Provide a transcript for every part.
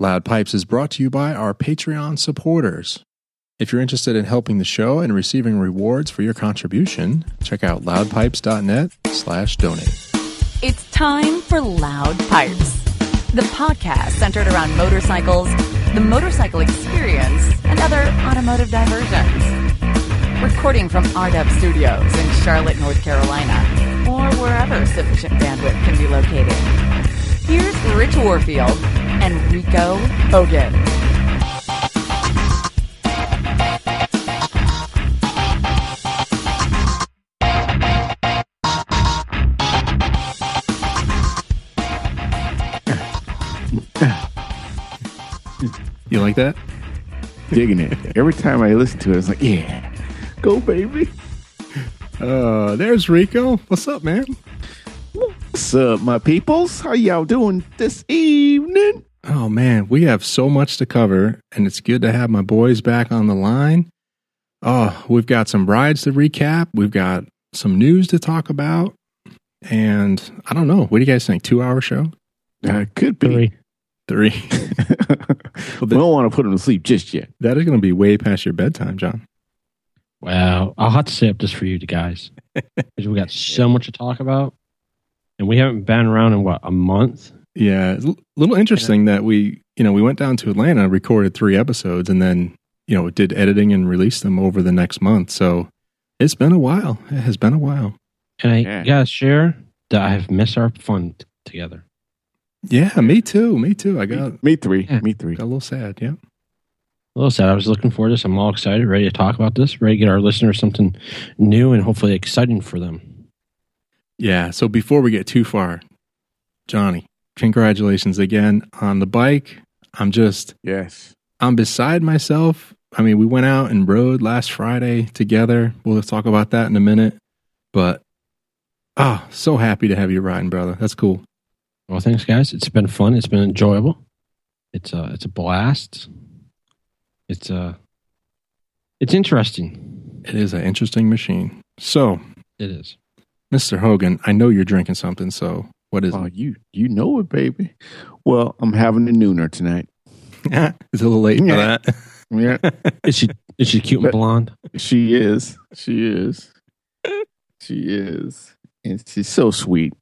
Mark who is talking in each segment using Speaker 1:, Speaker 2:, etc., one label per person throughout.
Speaker 1: Loud Pipes is brought to you by our Patreon supporters. If you're interested in helping the show and receiving rewards for your contribution, check out loudpipes.net slash donate.
Speaker 2: It's time for Loud Pipes, the podcast centered around motorcycles, the motorcycle experience, and other automotive diversions. Recording from RDub Studios in Charlotte, North Carolina, or wherever sufficient bandwidth can be located. Here's Rich Warfield and Rico Hogan.
Speaker 1: You like that?
Speaker 3: Digging it. Every time I listen to it, it's like, yeah, go baby.
Speaker 1: Uh, there's Rico. What's up, man?
Speaker 3: What's up, my peoples? How y'all doing this evening?
Speaker 1: Oh man, we have so much to cover, and it's good to have my boys back on the line. Oh, we've got some rides to recap. We've got some news to talk about, and I don't know. What do you guys think? Two hour show?
Speaker 3: Uh, could be.
Speaker 4: Three.
Speaker 1: Three?
Speaker 3: we don't want to put them to sleep just yet.
Speaker 1: that is going to be way past your bedtime, John.
Speaker 4: Well, I'll have to stay up just for you guys. Because we got so much to talk about. And we haven't been around in what, a month?
Speaker 1: Yeah, a little interesting that we, you know, we went down to Atlanta, recorded three episodes, and then, you know, did editing and released them over the next month. So it's been a while. It has been a while.
Speaker 4: And I
Speaker 3: Yeah.
Speaker 4: gotta share that I have missed our fun t- together.
Speaker 1: Yeah, me too. Me too. I got,
Speaker 3: Me three.
Speaker 4: Yeah.
Speaker 3: Me three.
Speaker 1: got a little sad. Yeah.
Speaker 4: A little sad. I was looking forward to this. I'm all excited, ready to talk about this, ready to get our listeners something new and hopefully exciting for them.
Speaker 1: Yeah. So before we get too far, Johnny, congratulations again on the bike. I'm just,
Speaker 3: Yes.
Speaker 1: I'm beside myself. I mean, we went out and rode last Friday together. We'll talk about that in a minute. But, ah, so happy to have you riding, brother. That's cool.
Speaker 4: Well, thanks, guys. It's been fun. It's been enjoyable. It's a it's a blast. It's a it's interesting.
Speaker 1: It is an interesting machine. So,
Speaker 4: It is.
Speaker 1: Mr. Hogan, I know you're drinking something. So, what is
Speaker 3: Oh, you you know it, baby. Well, I'm having a nooner tonight.
Speaker 1: it's a little late for
Speaker 3: Yeah.
Speaker 1: that.
Speaker 3: Yeah,
Speaker 4: Is she is she cute and blonde?
Speaker 3: she is. She is. She is. And she's so sweet.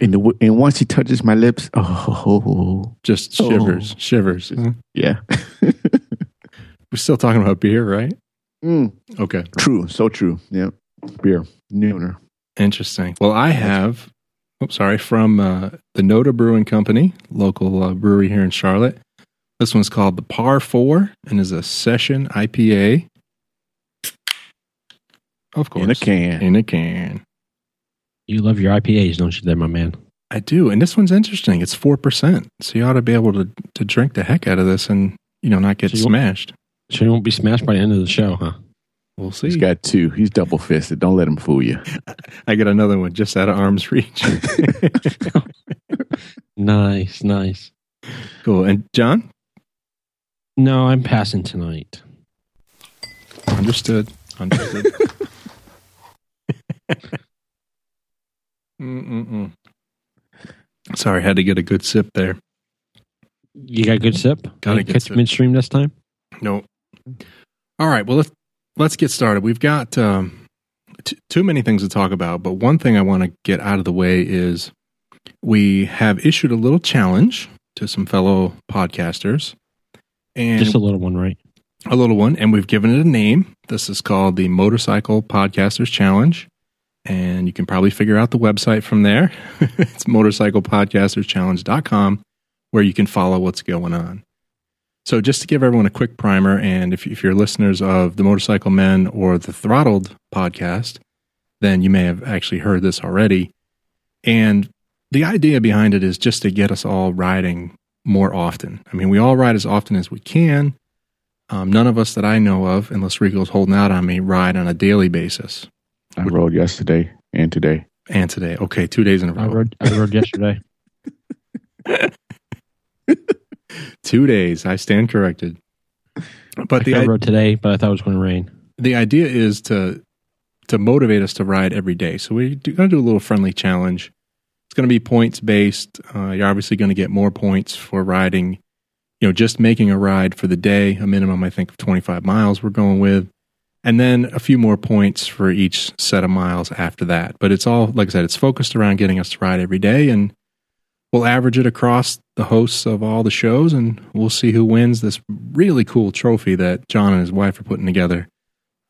Speaker 3: And, the, and once she touches my lips, oh,
Speaker 1: Just
Speaker 3: Oh.
Speaker 1: shivers, shivers. Huh?
Speaker 3: yeah.
Speaker 1: We're still talking about beer, right?
Speaker 3: Mm,
Speaker 1: Okay.
Speaker 3: true. So true. Yeah. Beer. Nooner.
Speaker 1: Interesting. Well, I have, oh, sorry, from uh, the Noda Brewing Company, local uh, brewery here in Charlotte. This one's called the Par 4 and is a session IPA. Of course.
Speaker 3: In a can.
Speaker 1: In a can.
Speaker 4: You love your IPAs, don't you, there, my man?
Speaker 1: I do. And this one's interesting. It's 4%. So you ought to be able to, to drink the heck out of this and, you know, not get
Speaker 4: So
Speaker 1: smashed.
Speaker 4: So you won't be smashed by the end of the show, huh?
Speaker 1: We'll see.
Speaker 3: He's got two. He's double fisted. Don't let him fool you.
Speaker 1: I get another one just out of arm's reach.
Speaker 4: Nice, nice.
Speaker 1: cool. And John?
Speaker 4: No, I'm passing tonight.
Speaker 1: Understood. Understood. Mm-mm-mm. Sorry, had to get a good sip there.
Speaker 4: You got a good sip?
Speaker 1: Got a
Speaker 4: Didn't
Speaker 1: good
Speaker 4: catch
Speaker 1: sip.
Speaker 4: midstream this time?
Speaker 1: No. All right. Well, let's let's get started. We've got um, t- too many things to talk about, but one thing I want to get out of the way is we have issued a little challenge to some fellow podcasters, and
Speaker 4: Just a little one, right?
Speaker 1: a little one, and we've given it a name. This is called the Motorcycle Podcasters Challenge. And you can probably figure out the website from there. it's motorcyclepodcasterschallenge.com, where you can follow what's going on. So, just to give everyone a quick primer, and if, if you're listeners of the Motorcycle Men or the Throttled podcast, then you may have actually heard this already. And the idea behind it is just to get us all riding more often. I mean, we all ride as often as we can. Um, none of us that I know of, unless Rico's holding out on me, ride on a daily basis.
Speaker 3: I rode yesterday and today.
Speaker 1: And today, okay, two days in a row.
Speaker 4: rode, I rode yesterday.
Speaker 1: Two days. I stand corrected. But
Speaker 4: I
Speaker 1: the i-
Speaker 4: rode today, but I thought it was going to rain.
Speaker 1: the idea is to to motivate us to ride every day. So we're going to do a little friendly challenge. It's going to be points based. Uh, you're obviously going to get more points for riding you know, just making a ride for the day, a minimum, I think, of 25 miles we're going with. And then a few more points for each set of miles after that. But it's all, like I said, it's focused around getting us to ride every day. And we'll average it across the hosts of all the shows and we'll see who wins this really cool trophy that John and his wife are putting together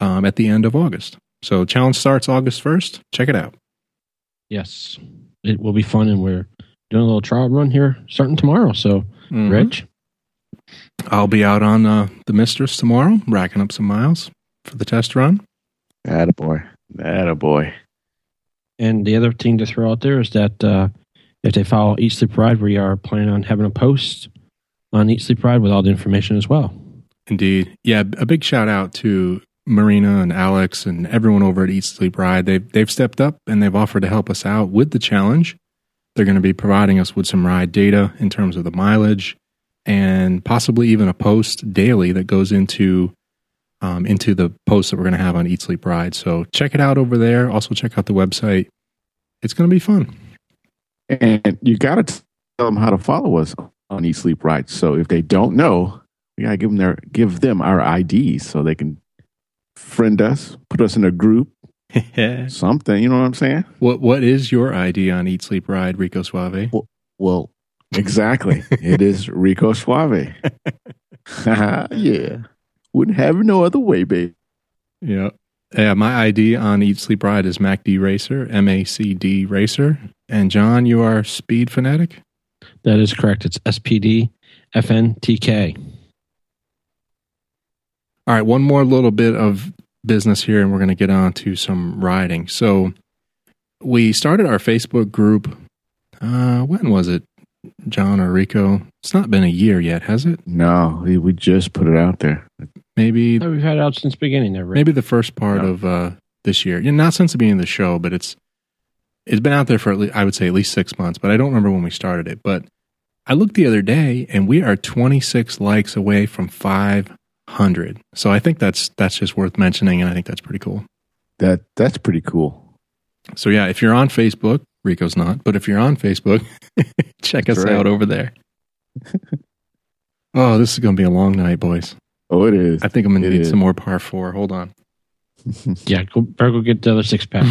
Speaker 1: um, at the end of August. So challenge starts August 1st. Check it out.
Speaker 4: Yes, it will be fun, and we're doing a little trial run here starting tomorrow. So,
Speaker 1: Mhm.
Speaker 4: Rich,
Speaker 1: I'll be out on uh, the Mistress tomorrow, racking up some miles for the test run.
Speaker 3: Attaboy. Attaboy.
Speaker 4: and the other thing to throw out there is that uh, if they follow Eat Sleep Ride, we are planning on having a post on Eat Sleep Ride with all the information as well.
Speaker 1: Indeed. Yeah, a big shout out to Marina and Alex and everyone over at Eat Sleep Ride. They've, they've stepped up and they've offered to help us out with the challenge. They're going to be providing us with some ride data in terms of the mileage and possibly even a post daily that goes into um, into the post that we're going to have on Eat Sleep Ride. So check it out over there. Also check out the website. It's going to be fun.
Speaker 3: And you got to tell them how to follow us on Eat Sleep Ride. So if they don't know, we got to give them their give them our IDs so they can friend us, put us in a group, something. You know what I'm saying?
Speaker 1: what what is your ID on Eat Sleep Ride, Rico Suave?
Speaker 3: Well, exactly. it is Rico Suave. yeah. Wouldn't have it no other way, babe.
Speaker 1: Yeah. Yeah, my ID on Eat Sleep Ride is MacD Racer, M A C D Racer. And John, you are Speed Fanatic?
Speaker 4: That is correct. It's SPD FNTK.
Speaker 1: All right, one more little bit of business here, and we're going to get on to some riding. So, we started our Facebook group. Uh, when was it, John or Rico? It's not been a year yet, has it?
Speaker 3: No, we, we just put it out there.
Speaker 1: Maybe
Speaker 4: Oh, we've had it out since the beginning there, Rick.
Speaker 1: maybe the first part
Speaker 3: Yeah.
Speaker 1: of uh, this year. Yeah, not since the beginning of the show, but it's it's been out there for at least, I would say at least six months. But I don't remember when we started it. But I looked the other day, and we are 26 likes away from 500. So I think that's that's just worth mentioning, and I think that's pretty cool.
Speaker 3: That that's pretty cool.
Speaker 1: So yeah, if you're on Facebook, Rico's not, but if you're on Facebook, check us
Speaker 3: right.
Speaker 1: out over there. oh, this is going to be a long night, boys.
Speaker 3: Oh, it is.
Speaker 1: I think I'm going to need
Speaker 3: is.
Speaker 1: some more par four. Hold on.
Speaker 4: yeah, go, better go get the other six pack.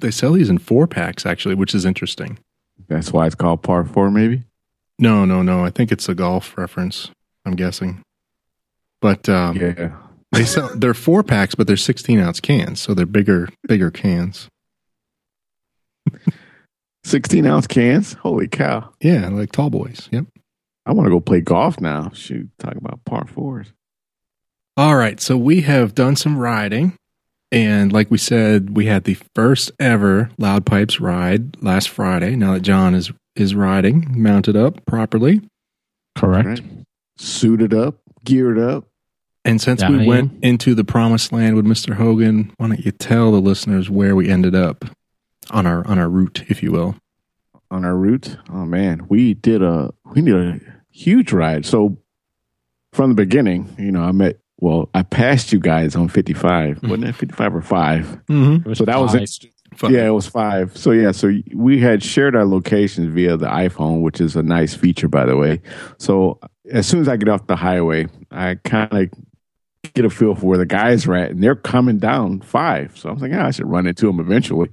Speaker 1: They sell these in four packs actually, which is interesting.
Speaker 3: That's why it's called par four, maybe.
Speaker 1: No, no, no. I think it's a golf reference. I'm guessing. But um,
Speaker 3: yeah.
Speaker 1: they sell they're four packs, but they're 16 ounce cans, so they're bigger, bigger cans.
Speaker 3: 16 ounce cans. Holy cow.
Speaker 1: Yeah, like tall boys. Yep.
Speaker 3: I want to go play golf now. Shoot, talk about par fours.
Speaker 1: All right, so we have done some riding, and like we said, we had the first ever Loud Pipes ride last Friday. Now that John is is riding, mounted up properly,
Speaker 4: Correct.
Speaker 3: Right. Suited up, geared up.
Speaker 1: and since
Speaker 4: Yeah, I
Speaker 1: we
Speaker 4: am.
Speaker 1: went into the promised land with Mister Hogan, why don't you tell the listeners where we ended up on our on our route, if you will?
Speaker 3: on our route. Oh man, we did a we did a huge ride. So from the beginning, you know, I met. Well, I passed you guys on 55. Wasn't it 55 or 5?
Speaker 1: Mm-hmm.
Speaker 3: So that was
Speaker 4: five.
Speaker 3: Yeah, it was 5. So yeah, so we had shared our locations via the iPhone, which is a nice feature by the way. So as soon as I get off the highway, I kind of get a feel for where the guys are at and they're coming down 5. So I'm thinking, "Ah, I should run into them eventually.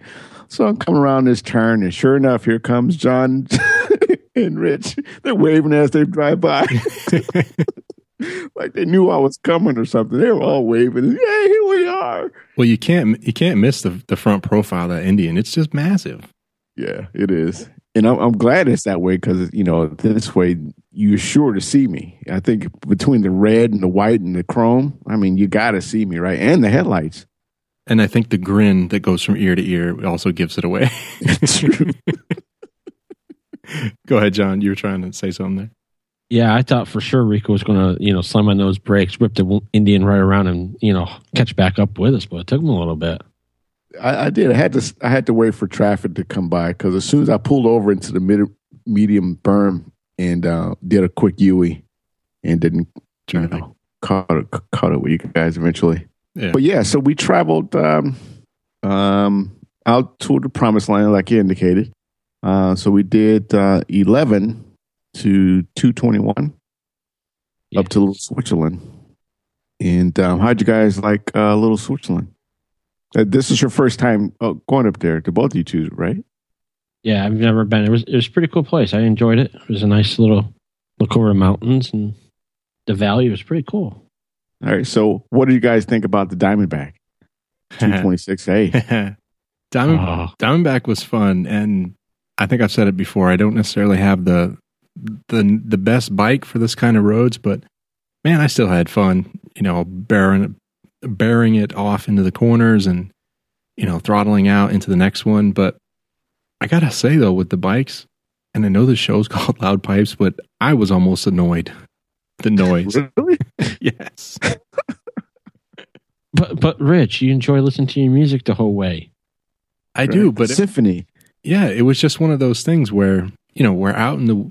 Speaker 3: So I'm coming around this turn, and sure enough, here comes John and Rich. They're waving as they drive by, like they knew I was coming or something. They were all waving. Yeah, here we are.
Speaker 1: Well, you can't you can't miss the the front profile of that Indian. It's just massive.
Speaker 3: Yeah, it is, and I'm, I'm glad it's that way because you know this way you're sure to see me. I think between the red and the white and the chrome, I mean, you got to see me, right? And the headlights.
Speaker 1: And I think the grin that goes from ear to ear also gives it away. Go ahead, John. You were trying to say something there.
Speaker 4: Yeah, I thought for sure Rico was going to, you know, slam on those brakes, whip the Indian right around and, you know, catch back up with us, but it took him a little bit.
Speaker 3: I, I did. I had to. I had to wait for traffic to come by because as soon as I pulled over into the mid, medium berm and uh, did a quick Yui and didn't, you know, caught it, caught it with you guys eventually.
Speaker 1: Yeah.
Speaker 3: But yeah, so we traveled um, um, out to the promised land, like you indicated. Uh, so we did uh, eleven to 221
Speaker 4: Yeah.
Speaker 3: up to Little Switzerland. And um, how'd you guys like uh, Little Switzerland? Uh, this is your first time uh, going up there to both of you two, right?
Speaker 4: Yeah, I've never been. It was it was a pretty cool place. I enjoyed it. It was a nice little look over the mountains and the valley was pretty cool.
Speaker 3: All right. So, what do you guys think about the Diamondback 226A?
Speaker 1: Diamond,
Speaker 4: Oh,
Speaker 1: Diamondback was fun, and I think I've said it before. I don't necessarily have the the the best bike for this kind of roads, but man, I still had fun. You know, bearing bearing it off into the corners and you know throttling out into the next one. But I gotta say though, with the bikes, and I know the show's called Loud Pipes, but I was almost annoyed. The noise,
Speaker 3: really?
Speaker 1: yes.
Speaker 4: but but Rich, you enjoy listening to your music the whole way.
Speaker 1: I do, but it,
Speaker 3: Symphony.
Speaker 1: yeah, it was just one of those things where you know we're out in the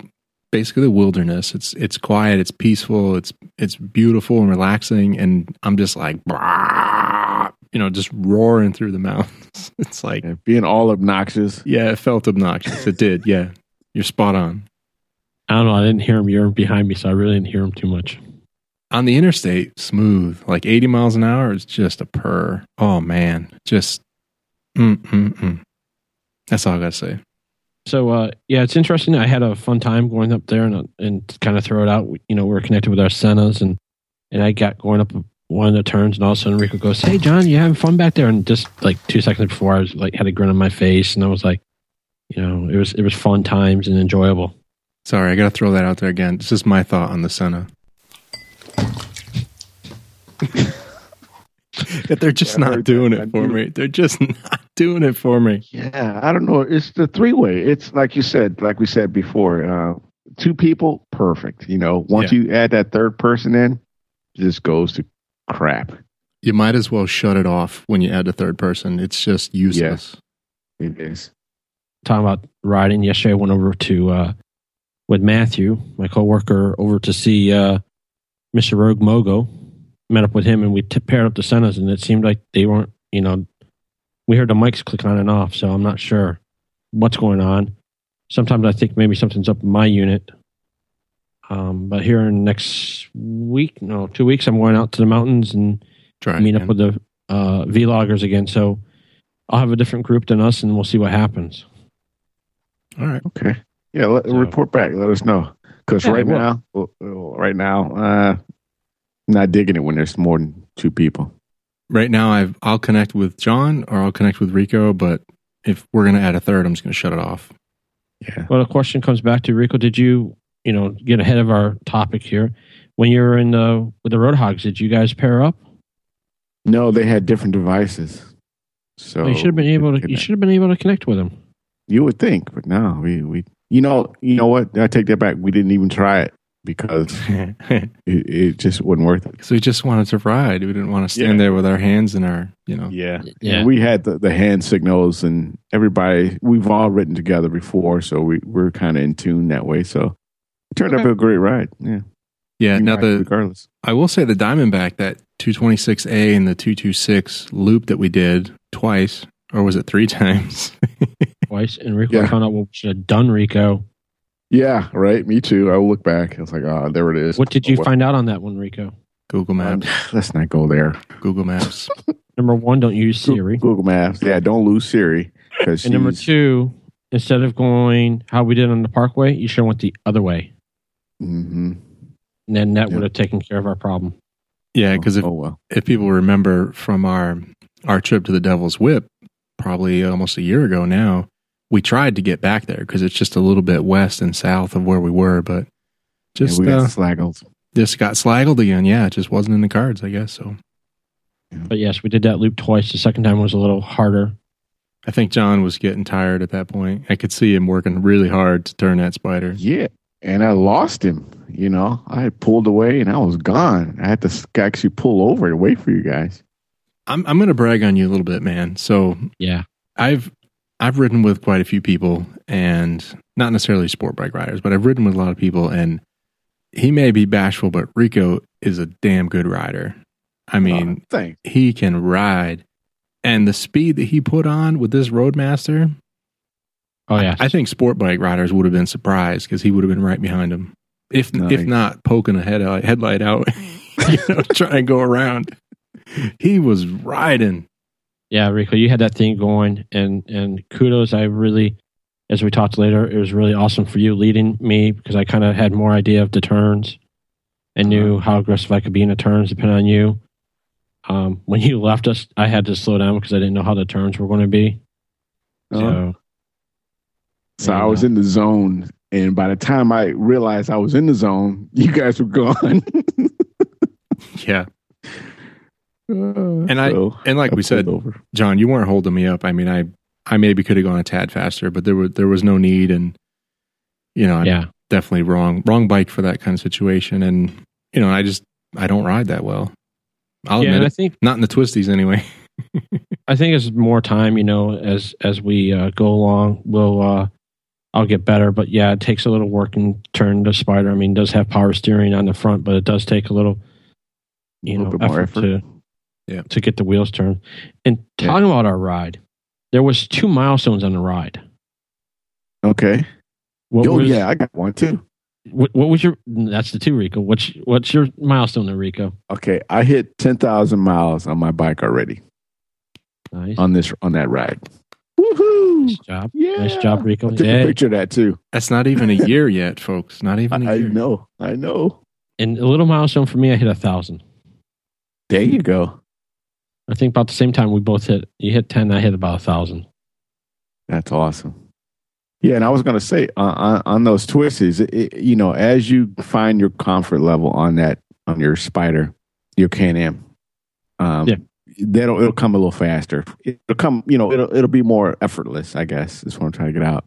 Speaker 1: basically the wilderness. It's it's quiet, it's peaceful, it's it's beautiful and relaxing, and I'm just like, "Brah," you know, just roaring through the mountains. It's like,
Speaker 3: Yeah, being all obnoxious.
Speaker 1: yeah, it felt obnoxious. It did. Yeah, you're spot on.
Speaker 4: I don't know. I didn't hear him. You're behind me, so I really didn't hear him too much.
Speaker 1: On the interstate, smooth, like 80 miles an hour. is just a purr. Oh man, just mm mm mm. That's all I gotta say.
Speaker 4: So uh, yeah, it's interesting. I had a fun time going up there and and kind of throw it out. You know, we are connected with our Senas and and I got going up one of the turns, and all of a sudden Rico goes, "Hey, John, you having fun back there?" And just like two seconds before, I was like had a grin on my face, and I was like, you know, it was it was fun times and enjoyable.
Speaker 1: Sorry, I gotta throw that out there again. This is my thought on the Sena. that they're just
Speaker 3: Yeah,
Speaker 1: not doing
Speaker 3: that.
Speaker 1: it for me. They're just not doing it for me.
Speaker 3: Yeah, I don't know. It's the three way. It's like you said, like we said before. Uh, two people, perfect. You know, once you add that third person in, it just goes to crap.
Speaker 1: You might as well shut it off when you add a third person. It's just useless.
Speaker 3: It is.
Speaker 4: talking about riding. Yesterday, I went over to uh, with Matthew, my coworker, over to see uh, Mr. Rogue Mogo. Met up with him, and we t- paired up the Senas, and it seemed like they weren't. You know, we heard the mics click on and off, so I'm not sure what's going on. Sometimes I think maybe something's up in my unit. Um, but here in next week, no, two weeks, I'm going out to the mountains and
Speaker 1: Try
Speaker 4: meet
Speaker 1: again.
Speaker 4: up with the uh, vloggers again. So I'll have a different group than us, and we'll see what happens.
Speaker 1: All right.
Speaker 3: Okay. Yeah, let,
Speaker 4: So-
Speaker 3: report back. Let us know. Because
Speaker 4: Yeah,
Speaker 3: right
Speaker 4: I will.
Speaker 3: now, well, well, right now, uh, not digging it when there's more than two people.
Speaker 1: Right now, I've I'll connect with John or I'll connect with Rico. But if we're gonna add a third, I'm just gonna shut it off.
Speaker 3: Yeah.
Speaker 4: Well, the question comes back to Rico. Did you, you know, get ahead of our topic here? When you were in the with the Roadhogs, did you guys pair up?
Speaker 3: No, they had different devices. So
Speaker 4: Well, you should have been able to. You should have been able to connect with them.
Speaker 3: You would think, but no, we we you know you know what? I take that back. We didn't even try it because
Speaker 1: Because
Speaker 3: it, it just wasn't worth it.
Speaker 1: So we just wanted to ride. We didn't want to stand
Speaker 3: Yeah.
Speaker 1: there with our hands in our, you know.
Speaker 3: Yeah,
Speaker 4: Yeah.
Speaker 3: And we had the, the hand signals, and everybody we've all written together before, so we we're kind of in tune that way. So it turned out to be a great ride. Yeah,
Speaker 1: Yeah.
Speaker 3: You
Speaker 1: Now the
Speaker 3: regardless.
Speaker 1: I will say the Diamondback that 226A and the 226 loop that we did twice, or was it three times?
Speaker 4: twice, and Rico
Speaker 3: Yeah.
Speaker 4: found out what we should have done. Rico,
Speaker 3: Yeah, right. Me too. I will look back. I was like, oh, there it is.
Speaker 4: what did you
Speaker 3: What-
Speaker 4: find out on that one, Rico?
Speaker 1: Google
Speaker 3: Um,
Speaker 1: Maps.
Speaker 3: let's not go there.
Speaker 1: Google Maps.
Speaker 4: Number one, don't use Siri,
Speaker 3: Google Maps. Yeah, don't lose Siri because
Speaker 4: and number two, instead of going how we did on the Parkway, you should have went the other way,
Speaker 3: Mm-hmm.
Speaker 4: and then that
Speaker 3: Yeah.
Speaker 4: would have taken care of our problem.
Speaker 1: Yeah, because if,
Speaker 3: oh well,
Speaker 1: if people remember from our our trip to the Devil's Whip, probably almost a year ago now, we tried to get back there because it's just a little bit west and south of where we were, but just
Speaker 3: yeah, we got
Speaker 1: uh,
Speaker 3: slaggled.
Speaker 1: just got slaggled again. Yeah, it just wasn't in the cards, I guess. So
Speaker 4: But yes, we did that loop twice. The second time was a little harder.
Speaker 1: I think John was getting tired at that point. I could see him working really hard to turn that Spyder.
Speaker 3: Yeah, and I lost him. You know, I had pulled away and I was gone. I had to actually pull over and wait for you guys.
Speaker 1: I'm I'm going to brag on you a little bit, man. So
Speaker 4: Yeah,
Speaker 1: I've I've ridden with quite a few people, and not necessarily sport bike riders, but I've ridden with a lot of people. And he may be bashful, but Rico is a damn good rider. I mean,
Speaker 3: Uh,
Speaker 1: he can ride, and the speed that he put on with this Roadmaster,
Speaker 4: Oh yeah,
Speaker 1: I think sport bike riders would have been surprised because he would have been right behind him. If
Speaker 3: Nice.
Speaker 1: if not poking a headlight headlight out, you know, trying to go around. He was riding.
Speaker 4: Yeah, Rico, you had that thing going, and and kudos. I really, as we talked later, it was really awesome for you leading me because I kind of had more idea of the turns and knew how aggressive I could be in the turns, depending on you. Um, when you left us, I had to slow down because I didn't know how the turns were going to be.
Speaker 3: Uh-huh.
Speaker 4: So
Speaker 3: So I was in the zone, and by the time I realized I was in the zone, you guys were gone.
Speaker 1: Yeah,
Speaker 3: and
Speaker 1: I- and like we said,
Speaker 3: over.
Speaker 1: John, you weren't holding me up. I mean, I I maybe could have gone a tad faster, but there were there was no need, and you know, I'm
Speaker 4: yeah,
Speaker 1: definitely wrong wrong bike for that kind of situation. And you know, I just I don't ride that well. I'll
Speaker 4: yeah,
Speaker 1: admit
Speaker 4: and I
Speaker 1: it.
Speaker 4: think
Speaker 1: Not in the twisties anyway.
Speaker 4: I think as more time, you know, as as we uh, go along, we'll uh, I'll get better. But yeah, it takes a little work and turn the Spyder. I mean, it does have power steering on the front, but it does take a little, you
Speaker 3: A
Speaker 4: know,
Speaker 3: little bit more
Speaker 4: effort,
Speaker 3: effort.
Speaker 4: to
Speaker 1: Yeah.
Speaker 4: to get the wheels turned. And
Speaker 3: Yeah.
Speaker 4: talking about our ride, there was two milestones on the ride.
Speaker 3: Okay.
Speaker 4: What
Speaker 3: oh
Speaker 4: was,
Speaker 3: yeah, I got one too.
Speaker 4: What, what was your? That's the two, Rico. What's what's your milestone, there, Rico?
Speaker 3: Okay, I hit ten thousand miles on my bike already
Speaker 4: Nice,
Speaker 3: on this on that ride. Woohoo!
Speaker 4: nice job,
Speaker 3: Yeah,
Speaker 4: nice job, Rico.
Speaker 3: I took
Speaker 4: Yeah.
Speaker 3: a picture of that too.
Speaker 1: That's not even a year yet, folks. Not even a
Speaker 3: I, I
Speaker 1: year.
Speaker 3: I know, I know.
Speaker 4: And a little milestone for me, I hit a thousand.
Speaker 3: There you go.
Speaker 4: I think about the same time we both hit. You hit ten, I hit about a thousand.
Speaker 3: That's awesome. Yeah, and I was going to say uh, on, on those twisties, it, you know, as you find your comfort level on that on your Spyder, your Can Am, um,
Speaker 4: Yeah.
Speaker 3: that'll it'll come a little faster. It'll come, you know, it'll it'll be more effortless. I guess is what I'm trying to get out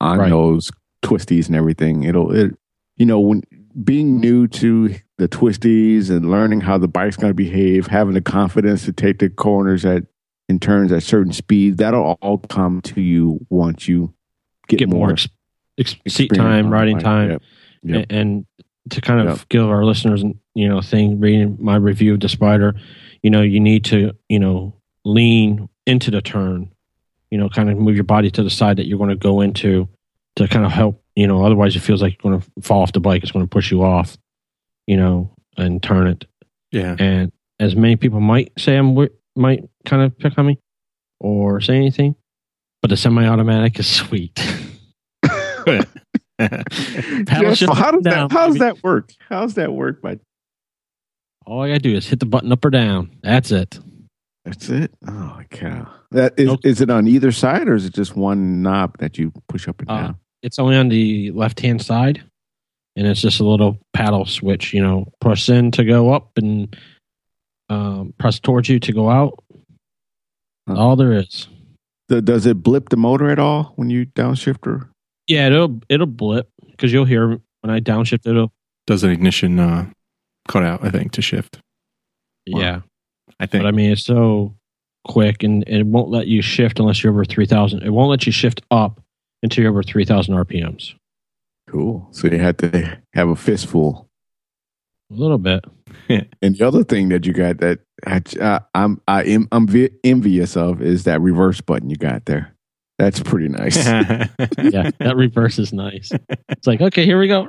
Speaker 3: on
Speaker 4: Right.
Speaker 3: those twisties and everything. It'll, it, you know, when being new to the twisties and learning how the bike's going to behave, having the confidence to take the corners at in turns at certain speeds, that'll all come to you once you get,
Speaker 4: Get, more,
Speaker 3: more,
Speaker 4: ex- ex- seat time, riding
Speaker 3: bike.
Speaker 4: time,
Speaker 3: Yep. Yep.
Speaker 4: a- and to kind of
Speaker 3: Yep.
Speaker 4: give our listeners, you know, thing reading my review of the Spyder, you know, you need to, you know, lean into the turn, you know, kind of move your body to the side that you're going to go into to kind of help, you know, otherwise it feels like you're going to fall off the bike. It's going to push you off, you know, and turn it.
Speaker 1: Yeah.
Speaker 4: And as many people might say, I'm might kind of pick on me or say anything, but the semi-automatic is sweet. Shift
Speaker 3: how does
Speaker 4: down,
Speaker 3: that how does
Speaker 4: baby.
Speaker 3: that work? How does that work? By
Speaker 4: All I gotta do is hit the button up or down. That's it.
Speaker 3: that's it. Oh my cow! That is
Speaker 4: Nope.
Speaker 3: is it on either side or is it just one knob that you push up and
Speaker 4: Uh,
Speaker 3: down?
Speaker 4: It's only on the left hand side, and it's just a little paddle switch. You know, press in to go up and um, press towards you to go out.
Speaker 3: Huh.
Speaker 4: All there is.
Speaker 3: The- does it blip the motor at all when you downshift or?
Speaker 4: Yeah, it'll it'll blip because you'll hear when I downshift. It'll
Speaker 1: Does an ignition uh, cut out, I think, to shift.
Speaker 3: Wow.
Speaker 4: yeah.
Speaker 1: I think.
Speaker 4: But I mean, it's so quick, and, and it won't let you shift unless you're over three thousand. It won't let you shift up until you're over three thousand RPMs.
Speaker 3: Cool. So you had to have a fistful.
Speaker 4: A little bit.
Speaker 3: And the other thing that you got that I, I, I'm I am I'm vi- envious of is that reverse button you got there. That's pretty nice.
Speaker 4: Yeah, that reverse is nice. It's like okay, here we go.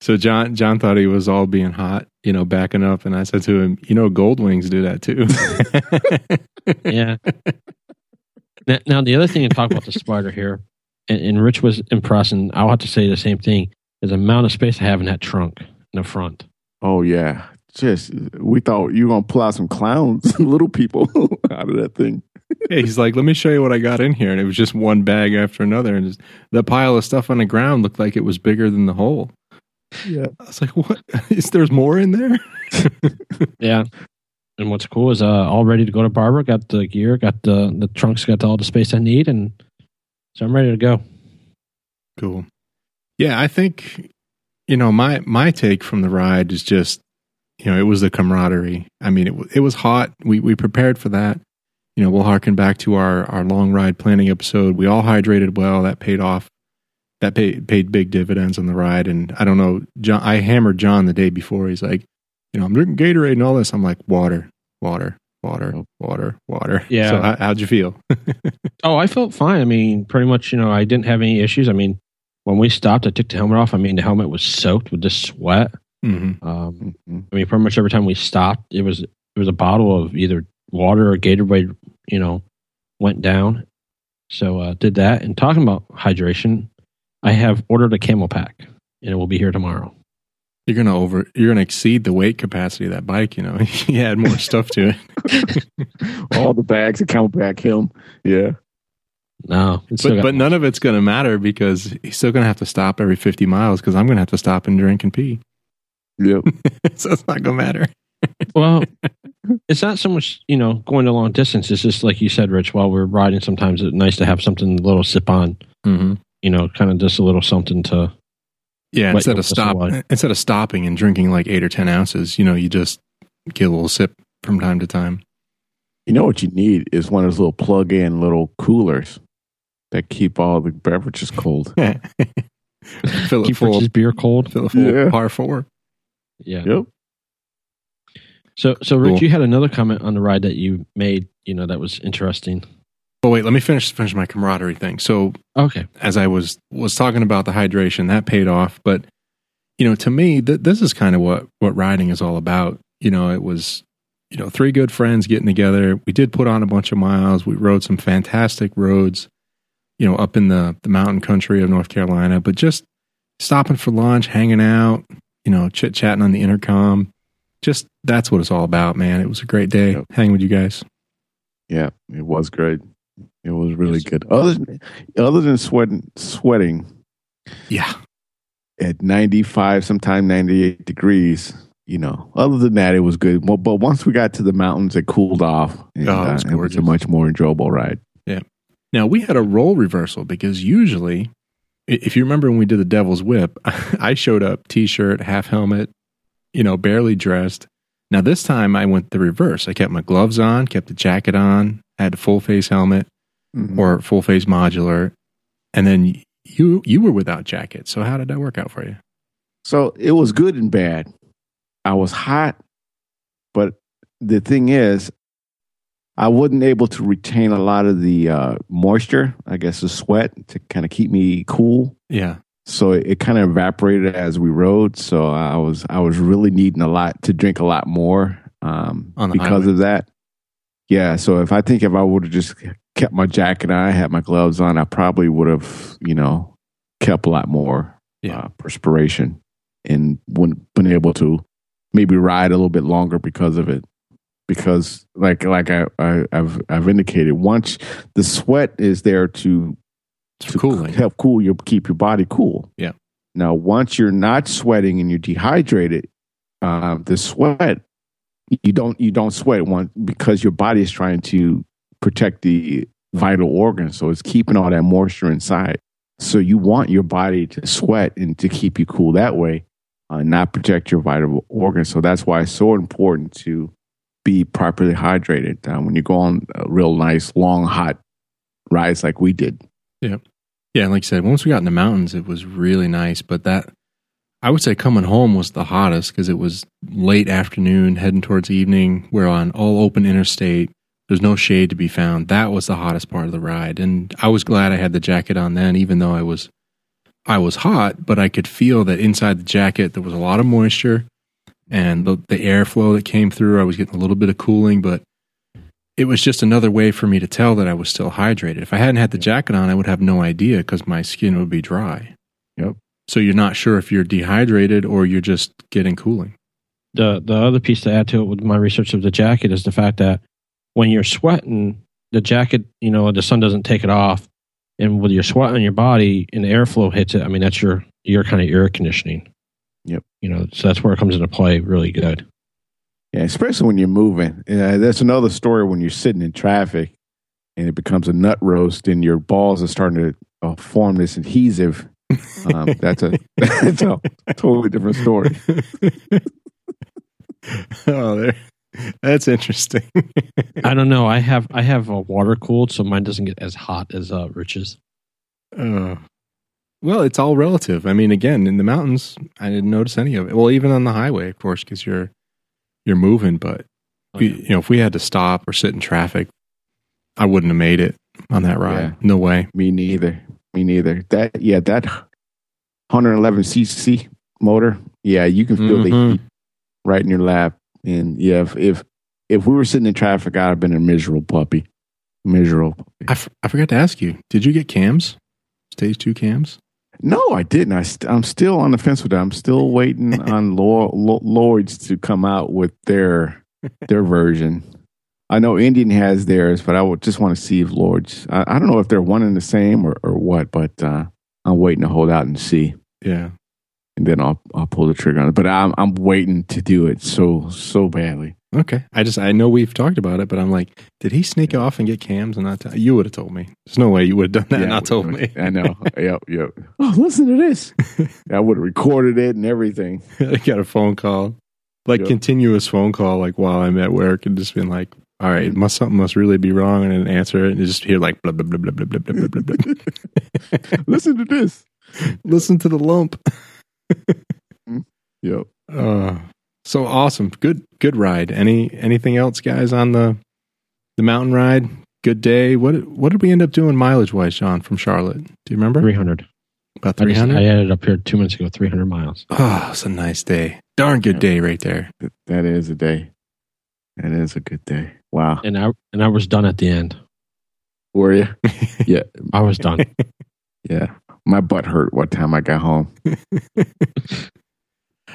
Speaker 1: So John John thought he was all being hot, you know, backing up, and I said to him, "You know, Gold Wings do that too."
Speaker 4: Yeah. now, now, the other thing to talk about the Spyder here, and, and Rich was impressed, and I'll have to say the same thing, is the amount of space I have in that trunk in the front.
Speaker 3: oh yeah. Just we thought you were gonna pull out some clowns, little people out of that thing.
Speaker 1: Yeah, he's like, "Let me show you what I got in here," and it was just one bag after another, and just, the pile of stuff on the ground looked like it was bigger than the hole.
Speaker 3: Yeah.
Speaker 1: I was like, "What? Is there's more in there?"
Speaker 4: Yeah. And what's cool is uh, all ready to go to Barbara. Got the gear, got the the trunks, got all the space I need, and so I'm ready to go.
Speaker 1: Cool. Yeah, I think you know my my take from the ride is just you know it was the camaraderie. I mean, it it was hot. We we prepared for that. You know, we'll harken back to our our long ride planning episode. We all hydrated well. That paid off. That paid paid big dividends on the ride. And I don't know, John. I hammered John the day before. He's like, you know, I'm drinking Gatorade and all this. I'm like, water, water, water, water, water.
Speaker 4: Yeah.
Speaker 1: So how, how'd you feel?
Speaker 4: Oh, I felt fine. I mean, pretty much, you know, I didn't have any issues. I mean, when we stopped, I took the helmet off. I mean, the helmet was soaked with this sweat.
Speaker 1: hmm
Speaker 4: Um,
Speaker 3: Mhm.
Speaker 4: I mean, pretty much every time we stopped, it was it was a bottle of either water or Gatorade. You know, went down. So uh, did that. And talking about hydration, I have ordered a CamelBak, and it will be here tomorrow.
Speaker 1: You're gonna over. You're gonna exceed the weight capacity of that bike. You know, you add more stuff to it.
Speaker 3: All the bags that come back him. Yeah.
Speaker 4: No, it's
Speaker 1: But but none of it's gonna matter because he's still gonna have to stop every 50 miles because I'm gonna have to stop and drink and pee.
Speaker 3: Yep.
Speaker 1: so it's not gonna matter.
Speaker 4: well, it's not so much you know going a long distance. It's just like you said, Rich. While we're riding, sometimes it's nice to have something a little sip on.
Speaker 1: Mm-hmm.
Speaker 4: You know, kind of just a little something to.
Speaker 1: Yeah, instead of stop instead of stopping and drinking like eight or ten ounces, you know, you just get a little sip from time to time.
Speaker 3: You know what you need is one of those little plug-in little coolers that keep all the beverages cold.
Speaker 1: fill it
Speaker 4: Keep
Speaker 1: full.
Speaker 4: Rich's beer cold.
Speaker 1: Fill it full.
Speaker 3: Yeah.
Speaker 1: Par four.
Speaker 4: Yeah.
Speaker 3: Yep.
Speaker 4: So, so Rich,
Speaker 1: Cool.
Speaker 4: you had another comment on the ride that you made. You know, that was interesting.
Speaker 1: Oh wait, let me finish finish my camaraderie thing. So
Speaker 4: Okay.
Speaker 1: as I was was talking about the hydration, that paid off. But you know, to me, th- this is kind of what what riding is all about. You know, it was you know three good friends getting together. We did put on a bunch of miles. We rode some fantastic roads. You know, up in the the mountain country of North Carolina, but just stopping for lunch, hanging out. You know, chit chatting on the intercom. Just that's what it's all about, man. It was a great day
Speaker 3: Yep.
Speaker 1: hanging with you guys.
Speaker 3: Yeah, it was great. It was really
Speaker 4: Yes.
Speaker 3: good. Other than, other than sweating, sweating
Speaker 1: Yeah,
Speaker 3: at 95, sometime 98 degrees, you know, other than that, it was good. Well, but once we got to the mountains, it cooled off. And,
Speaker 1: Oh, it was
Speaker 3: uh, it was a much more enjoyable ride. Yeah.
Speaker 1: Now we had a role reversal because usually, if you remember when we did the Devil's Whip, I showed up t-shirt, half helmet, you know, barely dressed. Now this time I went the reverse. I kept my gloves on, kept the jacket on, had a full face helmet
Speaker 3: Mhm.
Speaker 1: or full face modular, and then you you were without jacket. So how did that work out for you?
Speaker 3: So it was good and bad. I was hot, but the thing is, I wasn't able to retain a lot of the uh, moisture, I guess the sweat, to kind of keep me cool.
Speaker 1: Yeah,
Speaker 3: So it, it kind of evaporated as we rode. So I was I was really needing a lot to drink a lot more um, because
Speaker 1: highway.
Speaker 3: of that. Yeah. So if I think if I would have just kept my jacket on, I had my gloves on, I probably would have you know kept a lot more
Speaker 1: Yeah.
Speaker 3: uh, perspiration and wouldn't been able to maybe ride a little bit longer because of it. Because like like I, I I've I've indicated, once the sweat is there to to
Speaker 1: cooling.
Speaker 3: help cool your keep your body cool.
Speaker 1: Yeah.
Speaker 3: Now, once you're not sweating and you're dehydrated, uh, the sweat you don't you don't sweat one because your body is trying to protect the vital organs, so it's keeping all that moisture inside. So you want your body to sweat and to keep you cool that way, uh, not protect your vital organs. So that's why it's so important to be properly hydrated uh, when you go on a real nice long hot rides like we did.
Speaker 1: Yeah, yeah. like I said, once we got in the mountains, it was really nice. But that, I would say, coming home was the hottest because it was late afternoon, heading towards evening. We're on all open interstate. There's no shade to be found. That was the hottest part of the ride, and I was glad I had the jacket on then, even though I was, I was hot. But I could feel that inside the jacket there was a lot of moisture, and the the airflow that came through. I was getting a little bit of cooling, but it was just another way for me to tell that I was still hydrated. If I hadn't had the jacket on, I would have no idea because my skin would be dry.
Speaker 3: Yep.
Speaker 1: So you're not sure if you're dehydrated or you're just getting cooling.
Speaker 4: The the other piece to add to it with my research of the jacket is the fact that when you're sweating, the jacket, you know, the sun doesn't take it off, and with your sweat on your body and the airflow hits it, I mean, that's your your kind of air conditioning.
Speaker 3: Yep.
Speaker 4: You know, so that's where it comes into play really good.
Speaker 3: Yeah, especially when you're moving. Uh, that's another story when you're sitting in traffic and it becomes a nut roast and your balls are starting to uh, form this adhesive. Um, that's a that's a totally different story.
Speaker 1: oh, there. That's interesting.
Speaker 4: I don't know. I have I have a water cooled, so mine doesn't get as hot as uh, Rich's.
Speaker 1: Uh, well, it's all relative. I mean, again, in the mountains, I didn't notice any of it. Well, even on the highway, of course, because you're you're moving. But
Speaker 4: Oh,
Speaker 1: We- you know, if we had to stop or sit in traffic, I wouldn't have made it on that ride.
Speaker 3: Yeah.
Speaker 1: No way.
Speaker 3: Me neither. Me neither. That yeah, that 111 cc motor. Yeah, you can feel the
Speaker 1: Mhm.
Speaker 3: heat right in your lap. And yeah, if if if we were sitting in traffic, I'd have been a miserable puppy. Miserable. Puppy.
Speaker 1: I, f- I forgot to ask you. Did you get cams? Stage two cams?
Speaker 3: No, I didn't. I st- I'm still on the fence with that. I'm still waiting on Lo- Lo- Lloyd's to come out with their their version. I know Indian has theirs, but I would just want to see if Lord's. I, I don't know if they're one and the same or, or what, but uh, I'm waiting to hold out and see,
Speaker 1: Yeah.
Speaker 3: and then I'll I'll pull the trigger on it. But I'm I'm waiting to do it so so badly.
Speaker 1: Okay. I just, I know we've talked about it, but I'm like, did he sneak off and get cams and not tell you? would have told me. There's no way you would have done that and
Speaker 3: Yeah,
Speaker 1: not told me.
Speaker 3: I know. yep, yep. Oh, listen to this. I would have recorded it and everything.
Speaker 1: I got a phone call, like
Speaker 3: Yep.
Speaker 1: continuous phone call, like while I'm at work, and just been like, "All right, must something must really be wrong," and then answer it, and just hear like blah blah blah blah blah blah blah blah blah. blah.
Speaker 3: listen to this.
Speaker 1: Listen to the lump.
Speaker 3: Yep.
Speaker 1: Uh, so awesome, good good ride. Any anything else, guys, on the the mountain ride? Good day. What what did we end up doing mileage wise, John, from Charlotte? Do you remember?
Speaker 4: 300.
Speaker 1: About
Speaker 4: I,
Speaker 1: three
Speaker 4: just, I
Speaker 1: hundred.
Speaker 4: added up here two minutes ago, 300 miles.
Speaker 1: Oh, it's a nice day. Darn good
Speaker 3: Yeah.
Speaker 1: day right there.
Speaker 3: That- that is a day. That is a good day. Wow.
Speaker 4: And I, and I was done at the end.
Speaker 3: Were you? yeah.
Speaker 4: I was done.
Speaker 3: Yeah. My butt hurt what time I got home.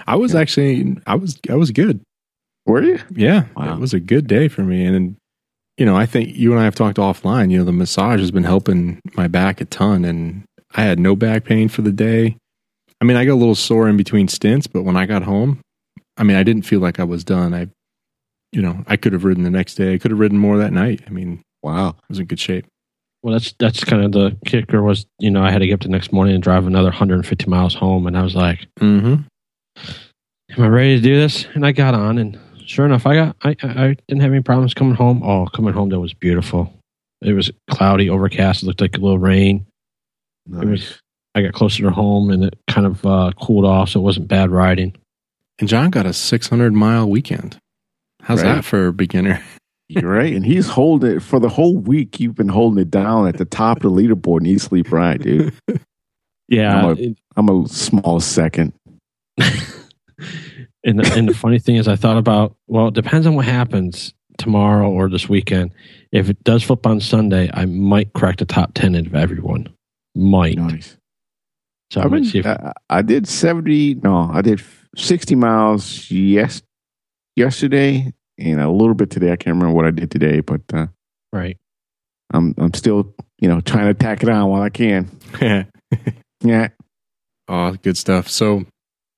Speaker 1: I was
Speaker 3: Yeah.
Speaker 1: actually I was I was good.
Speaker 3: Were you?
Speaker 1: Yeah,
Speaker 3: Wow.
Speaker 1: it was a good day for me. And, you know, I think you and I have talked offline. You know, the massage has been helping my back a ton, and I had no back pain for the day. I mean, I got a little sore in between stints, but when I got home, I mean, I didn't feel like I was done. I, you know, I could have ridden the next day. I could have ridden more that night. I mean,
Speaker 3: Wow.
Speaker 1: I was in good shape.
Speaker 4: Well, that's that's kind of the kicker was, you know, I had to get up the next morning and drive another 150 miles home. And I was like,
Speaker 1: Mm-hmm.
Speaker 4: am I ready to do this? And I got on, and sure enough, I got I I I didn't have any problems coming home. Oh, coming home, that was beautiful. It was cloudy, overcast. It looked like a little rain. It was. I got closer to home, and it kind of uh, cooled off, so it wasn't bad riding.
Speaker 1: And John got a 600 mile weekend. How's
Speaker 3: Right.
Speaker 1: that for a beginner?
Speaker 3: You're right. And he's holding it for the whole week. You've been holding it down at the top of the leaderboard and Eat Sleep Ride, dude.
Speaker 4: Yeah,
Speaker 3: I'm a-
Speaker 4: it-
Speaker 3: I'm a small second.
Speaker 4: and the, and the funny thing is, I thought about well, it depends on what happens tomorrow or this weekend. If it does flip on Sunday, I might crack the top ten of everyone. Might.
Speaker 3: Nice.
Speaker 4: So I
Speaker 3: been-
Speaker 4: if
Speaker 3: I, I did 70, no, I did 60 miles yes, yesterday and a little bit today. I can't remember what I did today, but uh,
Speaker 4: right.
Speaker 3: I'm I'm still, you know, trying to tack it on while I can. Yeah.
Speaker 1: oh, good stuff. So,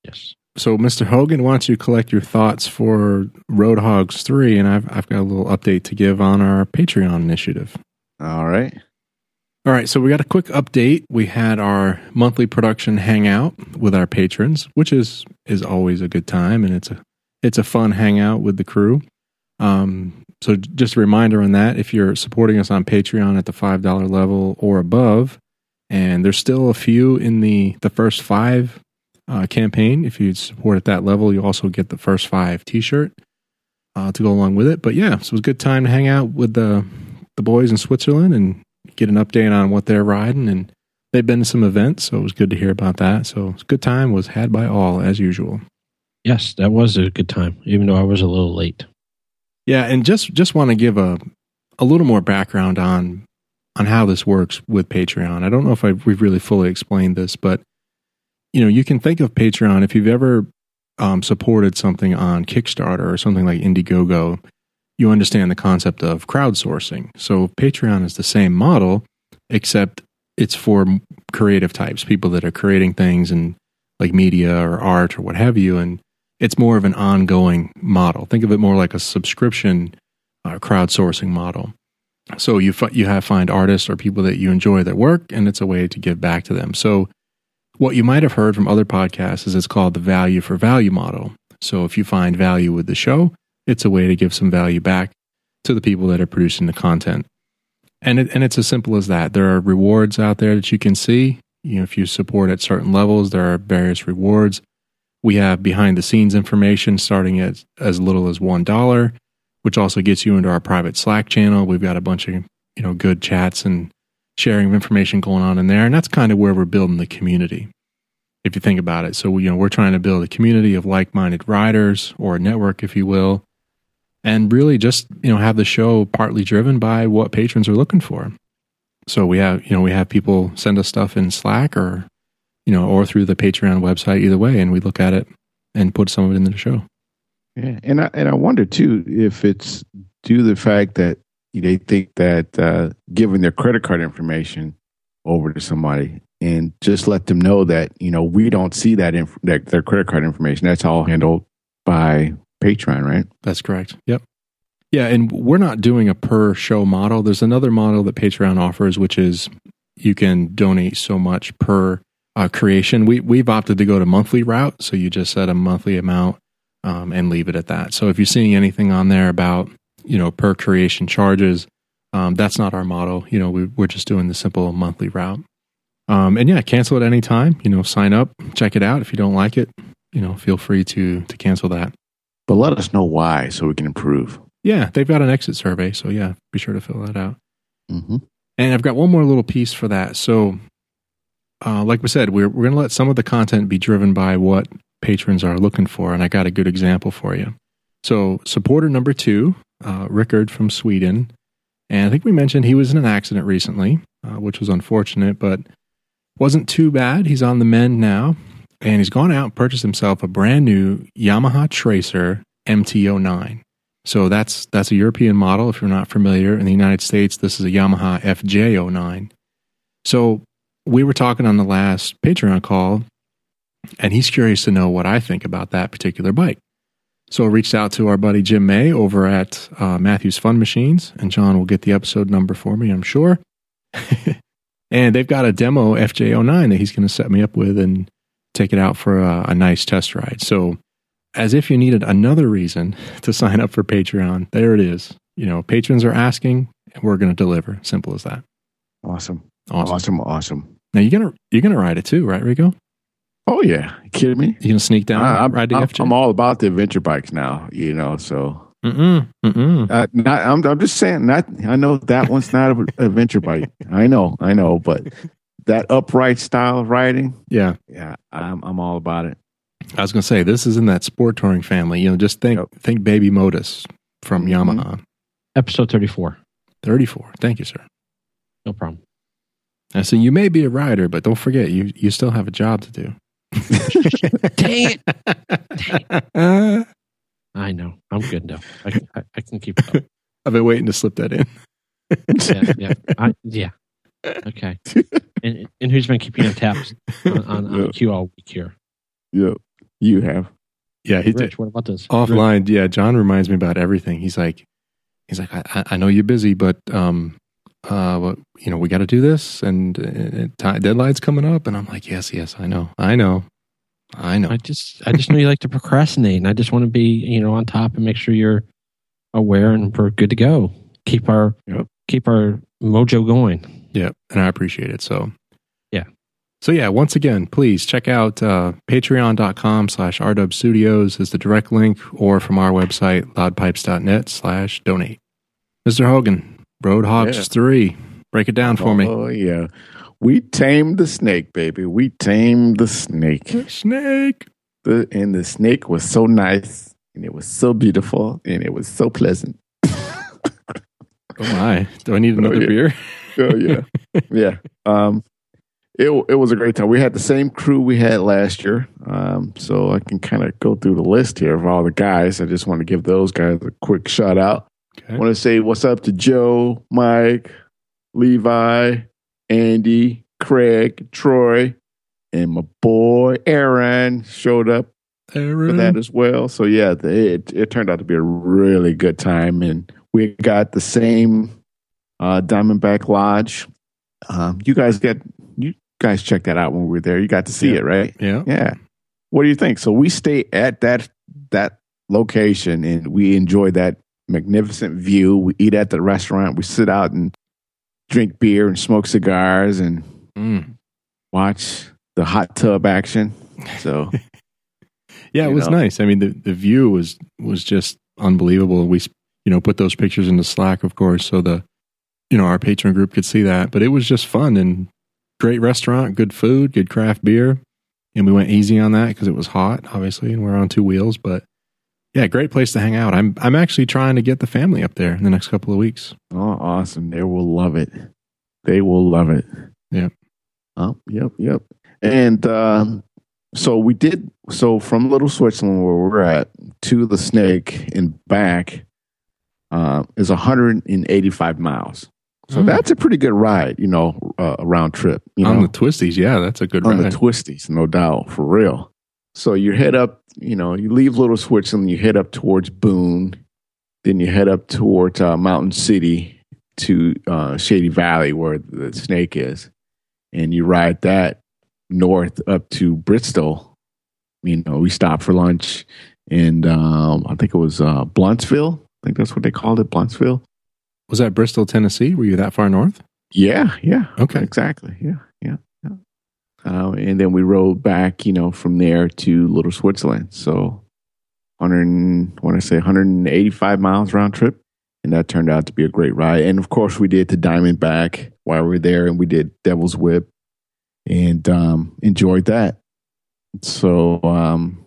Speaker 4: Yes.
Speaker 1: So, Mr. Hogan, why don't you collect your thoughts for Road Hogs 3? And I've, I've got a little update to give on our Patreon initiative.
Speaker 3: All right.
Speaker 1: All right, so we got a quick update. We had our monthly production hangout with our patrons, which is is always a good time, and it's a it's a fun hangout with the crew. Um, so just a reminder on that: if you're supporting us on Patreon at the five dollar level or above, and there's still a few in the the first five uh, campaign. If you support at that level, you also get the first five T-shirt uh, to go along with it. But yeah, so it was a good time to hang out with the the boys in Switzerland and get an update on what they're riding. And they've been to some events, so it was good to hear about that. So it's good time was had by all as usual.
Speaker 4: Yes, that was a good time, even though I was a little late.
Speaker 1: Yeah, and just just want to give a a little more background on on how this works with Patreon. I don't know if I've, we've really fully explained this, but you know, you can think of Patreon if you've ever um, supported something on Kickstarter or something like Indiegogo. You understand the concept of crowdsourcing. So Patreon is the same model, except it's for creative types, people that are creating things and like media or art or what have you, and it's more of an ongoing model. Think of it more like a subscription uh, crowdsourcing model. So you fi- you have find artists or people that you enjoy their work, and it's a way to give back to them. So what you might have heard from other podcasts is it's called the value for value model. So if you find value with the show, it's a way to give some value back to the people that are producing the content. And it, and it's as simple as that. There are rewards out there that you can see. You know, if you support at certain levels, there are various rewards. We have behind the scenes information starting at as little as one dollar. which also gets you into our private Slack channel. We've got a bunch of you know good chats and sharing of information going on in there, and that's kind of where we're building the community. If you think about it, so you know we're trying to build a community of like-minded riders or a network, if you will, and really just you know have the show partly driven by what patrons are looking for. So we have you know we have people send us stuff in Slack or you know or through the Patreon website either way, and we look at it and put some of it in the show.
Speaker 3: Yeah, and I and I wonder too if it's due to the fact that they think that uh, giving their credit card information over to somebody and just let them know that you know we don't see that, inf- that their credit card information. That's all handled by Patreon, right?
Speaker 1: That's correct. Yep. Yeah, and we're not doing a per show model. There's another model that Patreon offers, which is you can donate so much per uh, creation. We we've opted to go to monthly route, so you just set a monthly amount um, and leave it at that. So if you're seeing anything on there about you know per creation charges, um, that's not our model. You know, we, we're just doing the simple monthly route. Um, and yeah, cancel at any time. You know, sign up, check it out. If you don't like it, you know, feel free to to cancel that.
Speaker 3: But let us know why so we can improve.
Speaker 1: Yeah, they've got an exit survey, so yeah, be sure to fill that out.
Speaker 3: Mm-hmm.
Speaker 1: And I've got one more little piece for that. So, uh, like we said, we're we're going to let some of the content be driven by what patrons are looking for, and I got a good example for you. So, supporter number two, uh, Rickard from Sweden, and I think we mentioned he was in an accident recently, uh, which was unfortunate, but wasn't too bad. He's on the mend now, and he's gone out and purchased himself a brand new Yamaha Tracer MT09. So that's that's a European model. If you're not familiar, in the United States, this is a Yamaha FJ09. So we were talking on the last Patreon call, and he's curious to know what I think about that particular bike. So I reached out to our buddy Jim May over at uh, Matthews Fun Machines, and John will get the episode number for me, I'm sure. and they've got a demo FJ09 that he's going to set me up with and take it out for a, a nice test ride. So, as if you needed another reason to sign up for Patreon, there it is. You know, patrons are asking, and we're going to deliver. Simple as that.
Speaker 3: Awesome.
Speaker 1: Awesome.
Speaker 3: Awesome. Awesome.
Speaker 1: Now you're gonna you're gonna ride it too, right, Rico?
Speaker 3: Oh yeah, you kidding me?
Speaker 1: You gonna sneak down,
Speaker 3: I, I'm,
Speaker 1: ride the
Speaker 3: I'm,
Speaker 1: FJ?
Speaker 3: I'm all about the adventure bikes now. You know, so
Speaker 1: Mm-mm, mm-mm.
Speaker 3: uh, not, I'm, I'm just saying. Not I know that one's not an adventure bike. I know, I know, but that upright style of riding,
Speaker 1: Yeah,
Speaker 3: yeah, I'm I'm all about it.
Speaker 1: I was gonna say this is in that sport touring family. You know, just think
Speaker 3: Yep.
Speaker 1: think Baby Modus from
Speaker 3: Mhm.
Speaker 1: Yamaha.
Speaker 4: Episode 34.
Speaker 1: Thirty four. Thank you, sir.
Speaker 4: No problem.
Speaker 1: I said you may be a rider, but don't forget you you still have a job to do.
Speaker 4: Dang it.
Speaker 1: Uh,
Speaker 4: I know. I'm good now. I, can- I, I can keep up.
Speaker 1: I've been waiting to slip that in.
Speaker 4: Yeah. Yeah. I, yeah. Okay. And, and who's been keeping on taps on, on, on
Speaker 3: Yeah.
Speaker 4: Q all week here?
Speaker 3: Yep, you have.
Speaker 1: Yeah, he did.
Speaker 4: Rich, what about this?
Speaker 1: offline yeah john reminds me about everything he's like he's like i, I- I know you're busy but um uh but you know we got to do this and uh, ti deadline's coming up and i'm like yes yes i know i know i know
Speaker 4: I just I just know you like to procrastinate, and I just want to be you know on top and make sure you're aware and we're good to go. Keep our
Speaker 3: Yep.
Speaker 4: keep our mojo going.
Speaker 1: yeah and i appreciate it so
Speaker 4: Yeah.
Speaker 1: so yeah once again please check out uh patreon.com slash rw studios is the direct link or from our website loudpipes.net slash donate mr hogan roadhogs
Speaker 3: Yeah.
Speaker 1: 3 break it down for me
Speaker 3: Oh yeah, we tamed the snake, baby. We tamed the snake.
Speaker 1: snake
Speaker 3: The, and the snake was so nice, and it was so beautiful, and it was so pleasant.
Speaker 1: Oh my! Do I need another
Speaker 3: yeah.
Speaker 1: beer?
Speaker 3: Oh yeah, yeah. Um, it it was a great time. We had the same crew we had last year. Um, so I can kind of go through the list here of all the guys. I just want to give those guys a quick shout out.
Speaker 1: Okay.
Speaker 3: I want to say what's up to Joe, Mike, Levi, Andy, Craig, Troy, and my boy Aaron showed up for that as well. So yeah, it it turned out to be a really good time, and we got the same uh, Diamondback Lodge. Um, you guys get you guys checked that out when we were there. You got to see
Speaker 1: Yeah.
Speaker 3: it, right?
Speaker 1: Yeah.
Speaker 3: Yeah. What do you think? So we stay at that that location, and we enjoy that magnificent view. We eat at the restaurant. We sit out and drink beer and smoke cigars and
Speaker 1: Mm.
Speaker 3: watch the hot tub action. So
Speaker 1: Yeah, it was
Speaker 3: know?
Speaker 1: nice. I mean, the, the view was was just unbelievable. We you know, put those pictures into Slack, of course, so the, you know, our patron group could see that. But it was just fun and great restaurant, good food, good craft beer. And we went easy on that because it was hot, obviously, and we're on two wheels. But yeah, great place to hang out. I'm I'm actually trying to get the family up there in the next couple of weeks.
Speaker 3: Oh, awesome! They will love it. They will love it.
Speaker 1: Yep.
Speaker 3: Oh, yep, yep. And um, so we did. So from Little Switzerland, where we're at, to the Snake and back uh, is 185 miles. So
Speaker 1: Oh.
Speaker 3: that's a pretty good ride, you know, uh, a round trip. You
Speaker 1: on
Speaker 3: know,
Speaker 1: the twisties, yeah, that's a good
Speaker 3: on
Speaker 1: ride.
Speaker 3: the twisties, no doubt, for real. So you head up, you know, you leave Little Switzerland, you head up towards Boone, then you head up towards uh, Mountain City to uh, Shady Valley, where the snake is, and you ride that north up to Bristol. You know, we stopped for lunch, and um, I think it was uh, Blountville. I think that's what they called it, Blountville.
Speaker 1: was that Bristol, Tennessee? Were you that far north?
Speaker 3: Yeah, yeah.
Speaker 1: Okay.
Speaker 3: Exactly. Yeah, yeah. Uh, and then we rode back, you know, from there to Little Switzerland. So, 100, I want to say 185 miles round trip. And that turned out to be a great ride. And of course, we did the Diamondback while we were there, and we did Devil's Whip and um, enjoyed that. So, um,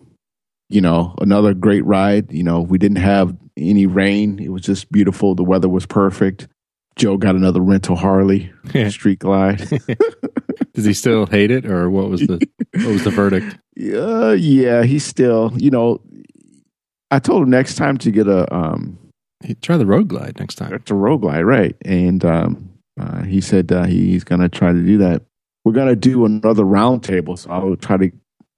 Speaker 3: you know, another great ride. You know, we didn't have any rain, it was just beautiful. The weather was perfect. Joe got another rental Harley street glide.
Speaker 1: Does he still hate it, or what was the what was the verdict?
Speaker 3: yeah, yeah, he's still, you know, I told him next time to get a um
Speaker 1: Hey, Try the road glide next time.
Speaker 3: it's a road glide, right? And um uh, he said uh, he's gonna try to do that. We're gonna do another round table, so I'll try to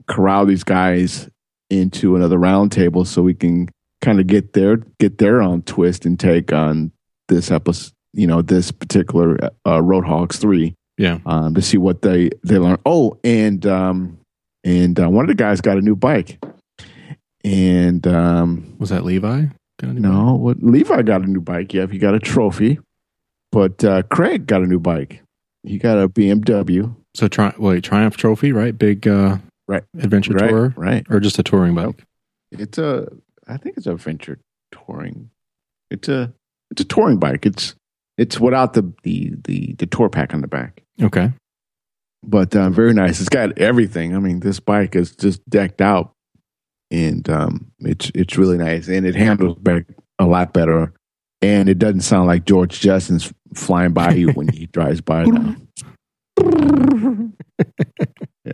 Speaker 3: corral these guys into another round table so we can kind of get their get their own twist and take on this episode, you know, this particular uh, Roadhogs three.
Speaker 1: Yeah.
Speaker 3: um, to see what they they learn. Oh, and um, and uh, one of the guys got a new bike, and um,
Speaker 1: Was that Levi?
Speaker 3: No, what Levi got a new bike. Yeah, he got a trophy, but uh, Craig got a new bike. He got a BMW.
Speaker 1: So tri- wait, Triumph Trophy, right? Big uh,
Speaker 3: Right.
Speaker 1: adventure
Speaker 3: Right,
Speaker 1: tour,
Speaker 3: right.
Speaker 1: or just a touring bike?
Speaker 3: It's a, I think it's a adventure touring. It's a, it's a touring bike. It's, it's without the the the, the tour pack on the back.
Speaker 1: Okay.
Speaker 3: but uh, very nice. It's got everything. I mean, this bike is just decked out, and um, it's it's really nice, and it handles back a lot better, and it doesn't sound like George Jetson's flying by you when he drives by. Now. yeah.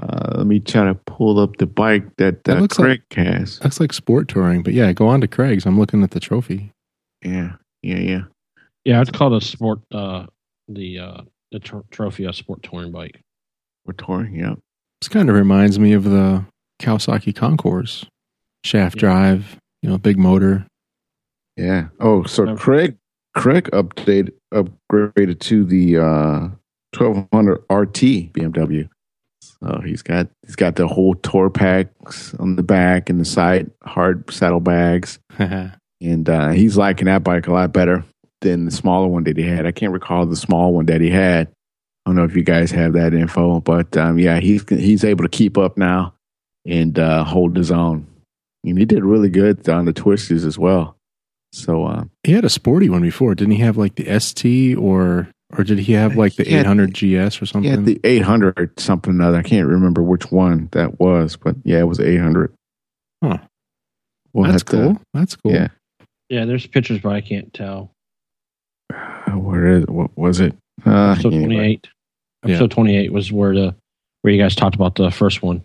Speaker 3: Uh, let me try to pull up the bike that,
Speaker 1: That
Speaker 3: uh,
Speaker 1: looks like-
Speaker 3: has.
Speaker 1: That's like sport touring, but yeah, go on to Craig's. I'm looking at the trophy.
Speaker 3: Yeah, yeah, yeah.
Speaker 4: Yeah, I'd call it a sport. Uh, the uh, the tr- trophy a sport touring bike.
Speaker 3: We're touring. Yeah.
Speaker 1: This kind of reminds me of the Kawasaki Concours, shaft
Speaker 4: Yeah.
Speaker 1: drive, you know, big motor.
Speaker 3: Yeah. Oh, so
Speaker 4: Okay.
Speaker 3: Craig Craig updated upgraded to the uh 1200 RT BMW. So he's got he's got the whole tour packs on the back and the side hard saddlebags, and uh, he's liking that bike a lot better than the smaller one that he had. I can't recall the small one that he had. I don't know if you guys have that info, but um, yeah, he's he's able to keep up now and uh, hold his own. And he did really good on the twisters as well. So uh,
Speaker 1: he had a sporty one before, didn't he? Have like the ST or or did he have like the
Speaker 3: had-
Speaker 1: 800 GS or something?
Speaker 3: had the 800 something or other. I can't remember which one that was, but yeah, it was 800.
Speaker 1: Huh.
Speaker 3: We'll
Speaker 1: That's
Speaker 3: have to-
Speaker 1: cool. That's cool.
Speaker 3: Yeah.
Speaker 4: Yeah, there's pictures, but I can't tell.
Speaker 3: Uh, where is what was it? Uh,
Speaker 4: Episode
Speaker 3: anyway.
Speaker 4: 28.
Speaker 1: Yeah.
Speaker 4: Episode 28 was where the where you guys talked about the first one.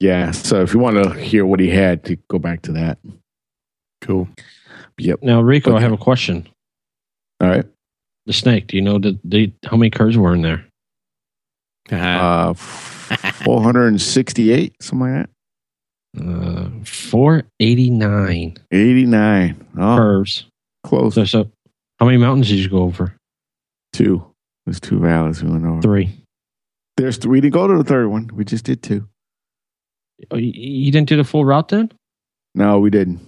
Speaker 3: Yeah. So if you want to hear what he had, to go back to that.
Speaker 1: Cool.
Speaker 3: Yep.
Speaker 4: Now, Rico, I have a question.
Speaker 3: All right.
Speaker 4: The snake. Do you know the, the how many curves were in there?
Speaker 3: Uh, 468, something like that.
Speaker 4: Uh, 489
Speaker 3: 89. Oh,
Speaker 4: curves.
Speaker 3: close.
Speaker 4: So, so, how many mountains did you go over?
Speaker 3: Two. There's two valleys we went over.
Speaker 4: Three.
Speaker 3: There's three. We didn't go to the third one. We just did two.
Speaker 4: Oh, you, you didn't do the full route then?
Speaker 3: No, we didn't.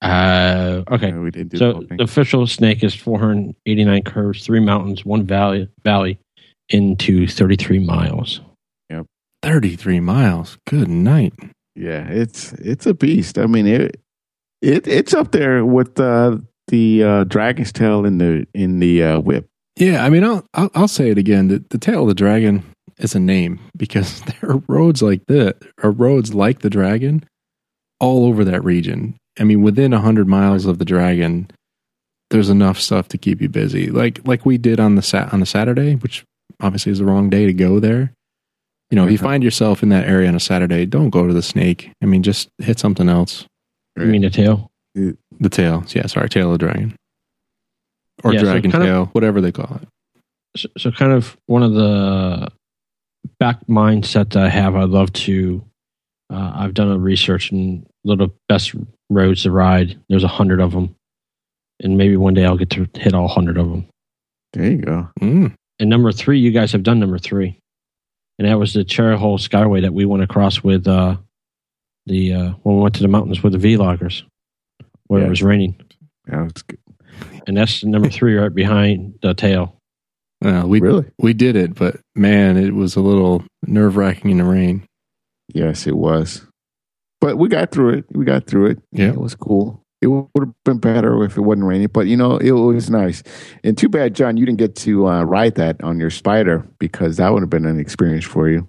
Speaker 4: Uh, okay.
Speaker 3: No, we didn't do the
Speaker 4: So
Speaker 3: whole thing.
Speaker 4: the official snake is 489 curves, three mountains, one valley, valley into 33 miles.
Speaker 1: 33 miles. Good night.
Speaker 3: Yeah, it's it's a beast. I mean, it It it's up there with uh, the uh, Dragon's Tail in the in the uh, whip.
Speaker 1: Yeah, I mean, I'll, I'll I'll say it again. The, the tail of the dragon is a name because there are roads like that, or roads like the dragon, all over that region. I mean, within a hundred miles of the dragon, there's enough stuff to keep you busy. Like like we did on the sat on the Saturday, which obviously is the wrong day to go there. You know, if you find yourself in that area on a Saturday, don't go to the snake. I mean, just hit something else.
Speaker 4: You mean the tail?
Speaker 1: The tail, yeah, sorry, tail of dragon, or
Speaker 4: Yeah, so
Speaker 1: dragon
Speaker 4: of-
Speaker 1: tail, whatever they call it.
Speaker 4: So, so kind of one of the back mindset that I have. I'd love to. Uh, I've done a research and little best roads to ride. There's a hundred of them, and maybe one day I'll get to hit all hundred of them.
Speaker 3: There you go.
Speaker 1: Mm.
Speaker 4: And number three, you guys have done number three, and that was the Cherohala Skyway that we went across with uh, the uh, when we went to the mountains with the vloggers, where
Speaker 3: Yeah.
Speaker 4: it was raining,
Speaker 3: That was good.
Speaker 4: and that's number three right behind the tail.
Speaker 1: Uh, we
Speaker 3: really?
Speaker 1: we did it, but man, it was a little nerve wracking in the rain.
Speaker 3: Yes, it was. But we got through it. We got through it.
Speaker 1: Yeah.
Speaker 3: it was cool. It would have been better if it wasn't raining, but you know, it was nice. And too bad, John, you didn't get to uh, ride that on your Spyder because that would have been an experience for you.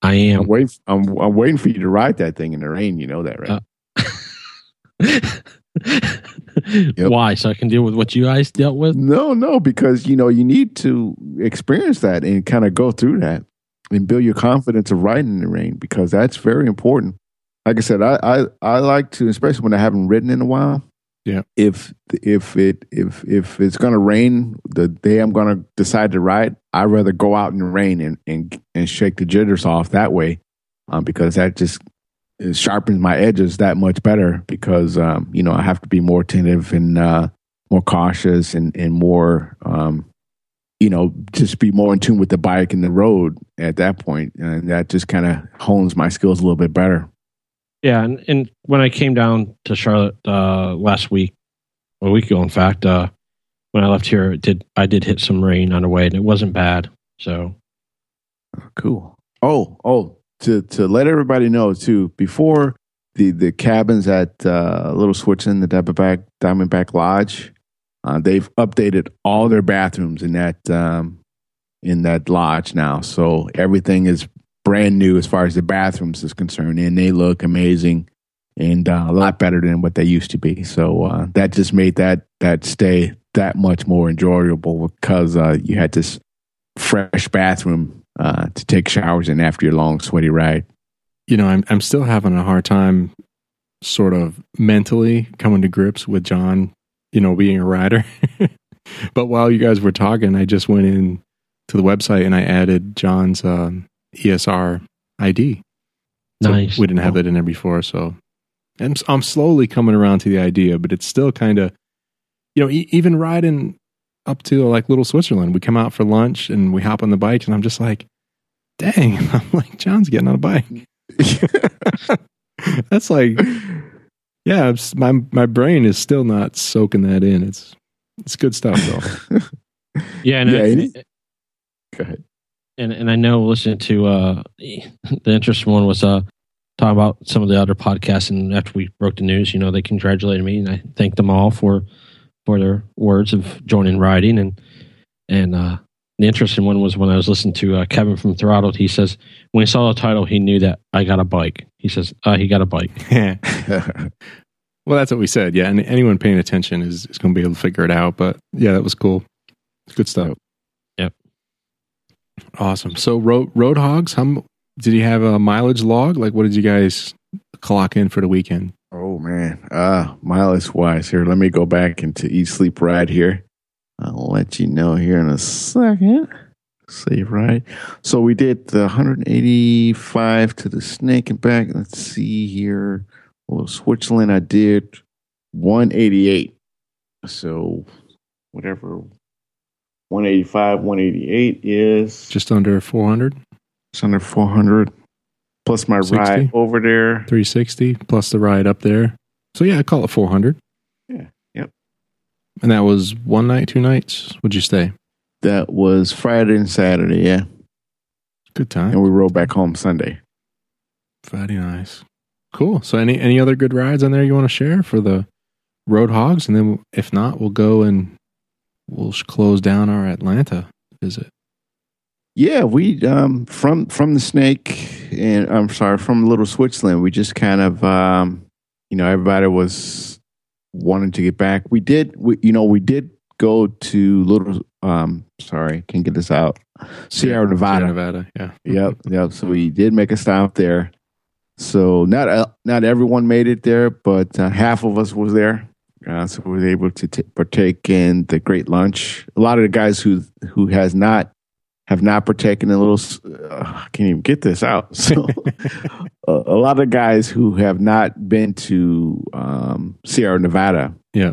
Speaker 4: I am.
Speaker 3: I'm waiting. I'm, I'm waiting for you to ride that thing in the rain. You know that, right?
Speaker 4: Uh, Why? So I can deal with what you guys dealt with?
Speaker 3: no, no, because you know you need to experience that and kind of go through that and build your confidence of riding in the rain because that's very important. Like I said, I I, I like to, especially when I haven't ridden in a while.
Speaker 1: Yeah.
Speaker 3: If if it if if it's gonna rain the day I'm gonna decide to ride, I'd rather go out in the rain and and and shake the jitters off that way, um, because that just it sharpens my edges that much better. Because um, you know I have to be more attentive and uh, more cautious and and more um, you know just be more in tune with the bike and the road at that point, and that just kind of hones my skills a little bit better.
Speaker 4: Yeah, and, and when I came down to Charlotte uh, last week, a week ago, in fact, uh, when I left here, it did I did hit some rain on the way, and it wasn't bad. So
Speaker 3: Cool. Oh, oh, to to let everybody know too, before the the cabins at uh, Little Switzerland, the Diamondback Diamondback Lodge, uh, they've updated all their bathrooms in that um, in that lodge now. So everything is brand new as far as the bathrooms is concerned, and they look amazing and uh, a lot better than what they used to be. So uh, that just made that that stay that much more enjoyable because uh, you had this fresh bathroom uh, to take showers in after your long sweaty ride.
Speaker 1: You know, I'm I'm still having a hard time, sort of mentally coming to grips with John. You know, being a rider. but while you guys were talking, I just went in to the website and I added John's um, ESR ID. So
Speaker 4: Nice.
Speaker 1: We didn't have that in there before, so I'm I'm slowly coming around to the idea, but it's still kind of, you know, e- even riding up to like Little Switzerland, we come out for lunch and we hop on the bike, and I'm just like, dang, I'm like John's getting on a bike. That's like, yeah, it's, my my brain is still not soaking that in. It's it's good stuff though.
Speaker 4: yeah, and
Speaker 3: Yeah,
Speaker 4: I,
Speaker 3: it is- Go ahead.
Speaker 4: and and I know listening to uh, the interesting one was uh talking about some of the other podcasts, and after we broke the news, you know, they congratulated me, and I thanked them all for for their words of joining riding, and and uh, the interesting one was when I was listening to uh, Kevin from Throttled. He says when he saw the title, he knew that I got a bike. He says uh, he got a bike.
Speaker 1: well, that's what we said. Yeah, and anyone paying attention is, is going to be able to figure it out. But yeah, that was cool. Good stuff.
Speaker 4: Yep.
Speaker 1: Awesome. So road road hogs. How did you have a mileage log? Like, what did you guys clock in for the weekend?
Speaker 3: Oh man, uh, mileage wise here. Let me go back into eat sleep ride here. I'll let you know here in a second. Save ride. So we did the 185 to the snake and back. Let's see here. Well, Switzerland, I did 188. So whatever 185, 188 is
Speaker 1: Just under 400,
Speaker 3: It's under 400 plus my
Speaker 1: 60?
Speaker 3: ride over there.
Speaker 1: 360 plus the ride up there. So yeah, I call it 400.
Speaker 3: Yeah. Yep.
Speaker 1: And that was one night, two nights. Would you stay?
Speaker 3: That was Friday and Saturday, yeah.
Speaker 1: Good time.
Speaker 3: And we rode back home Sunday.
Speaker 1: Friday nice. Cool. So any any other good rides on there you want to share for the Road Hogs, and then if not, we'll go and we'll close down our Atlanta visit.
Speaker 3: Yeah, we um from from the snake and I'm sorry, from Little Switzerland, we just kind of um you know, everybody was wanting to get back. We did we you know, we did go to Little um sorry, can't get this out. Sierra Nevada.
Speaker 1: Sierra Nevada. Yeah.
Speaker 3: yep, yep. So we did make a stop there. So not uh, not everyone made it there, but uh, half of us was there. Uh, so we were able to t- partake in the great lunch. A lot of the guys who who has not have not partaken in a little. Uh, I can't even get this out. So a, a lot of guys who have not been to um, Sierra Nevada,
Speaker 1: Yeah.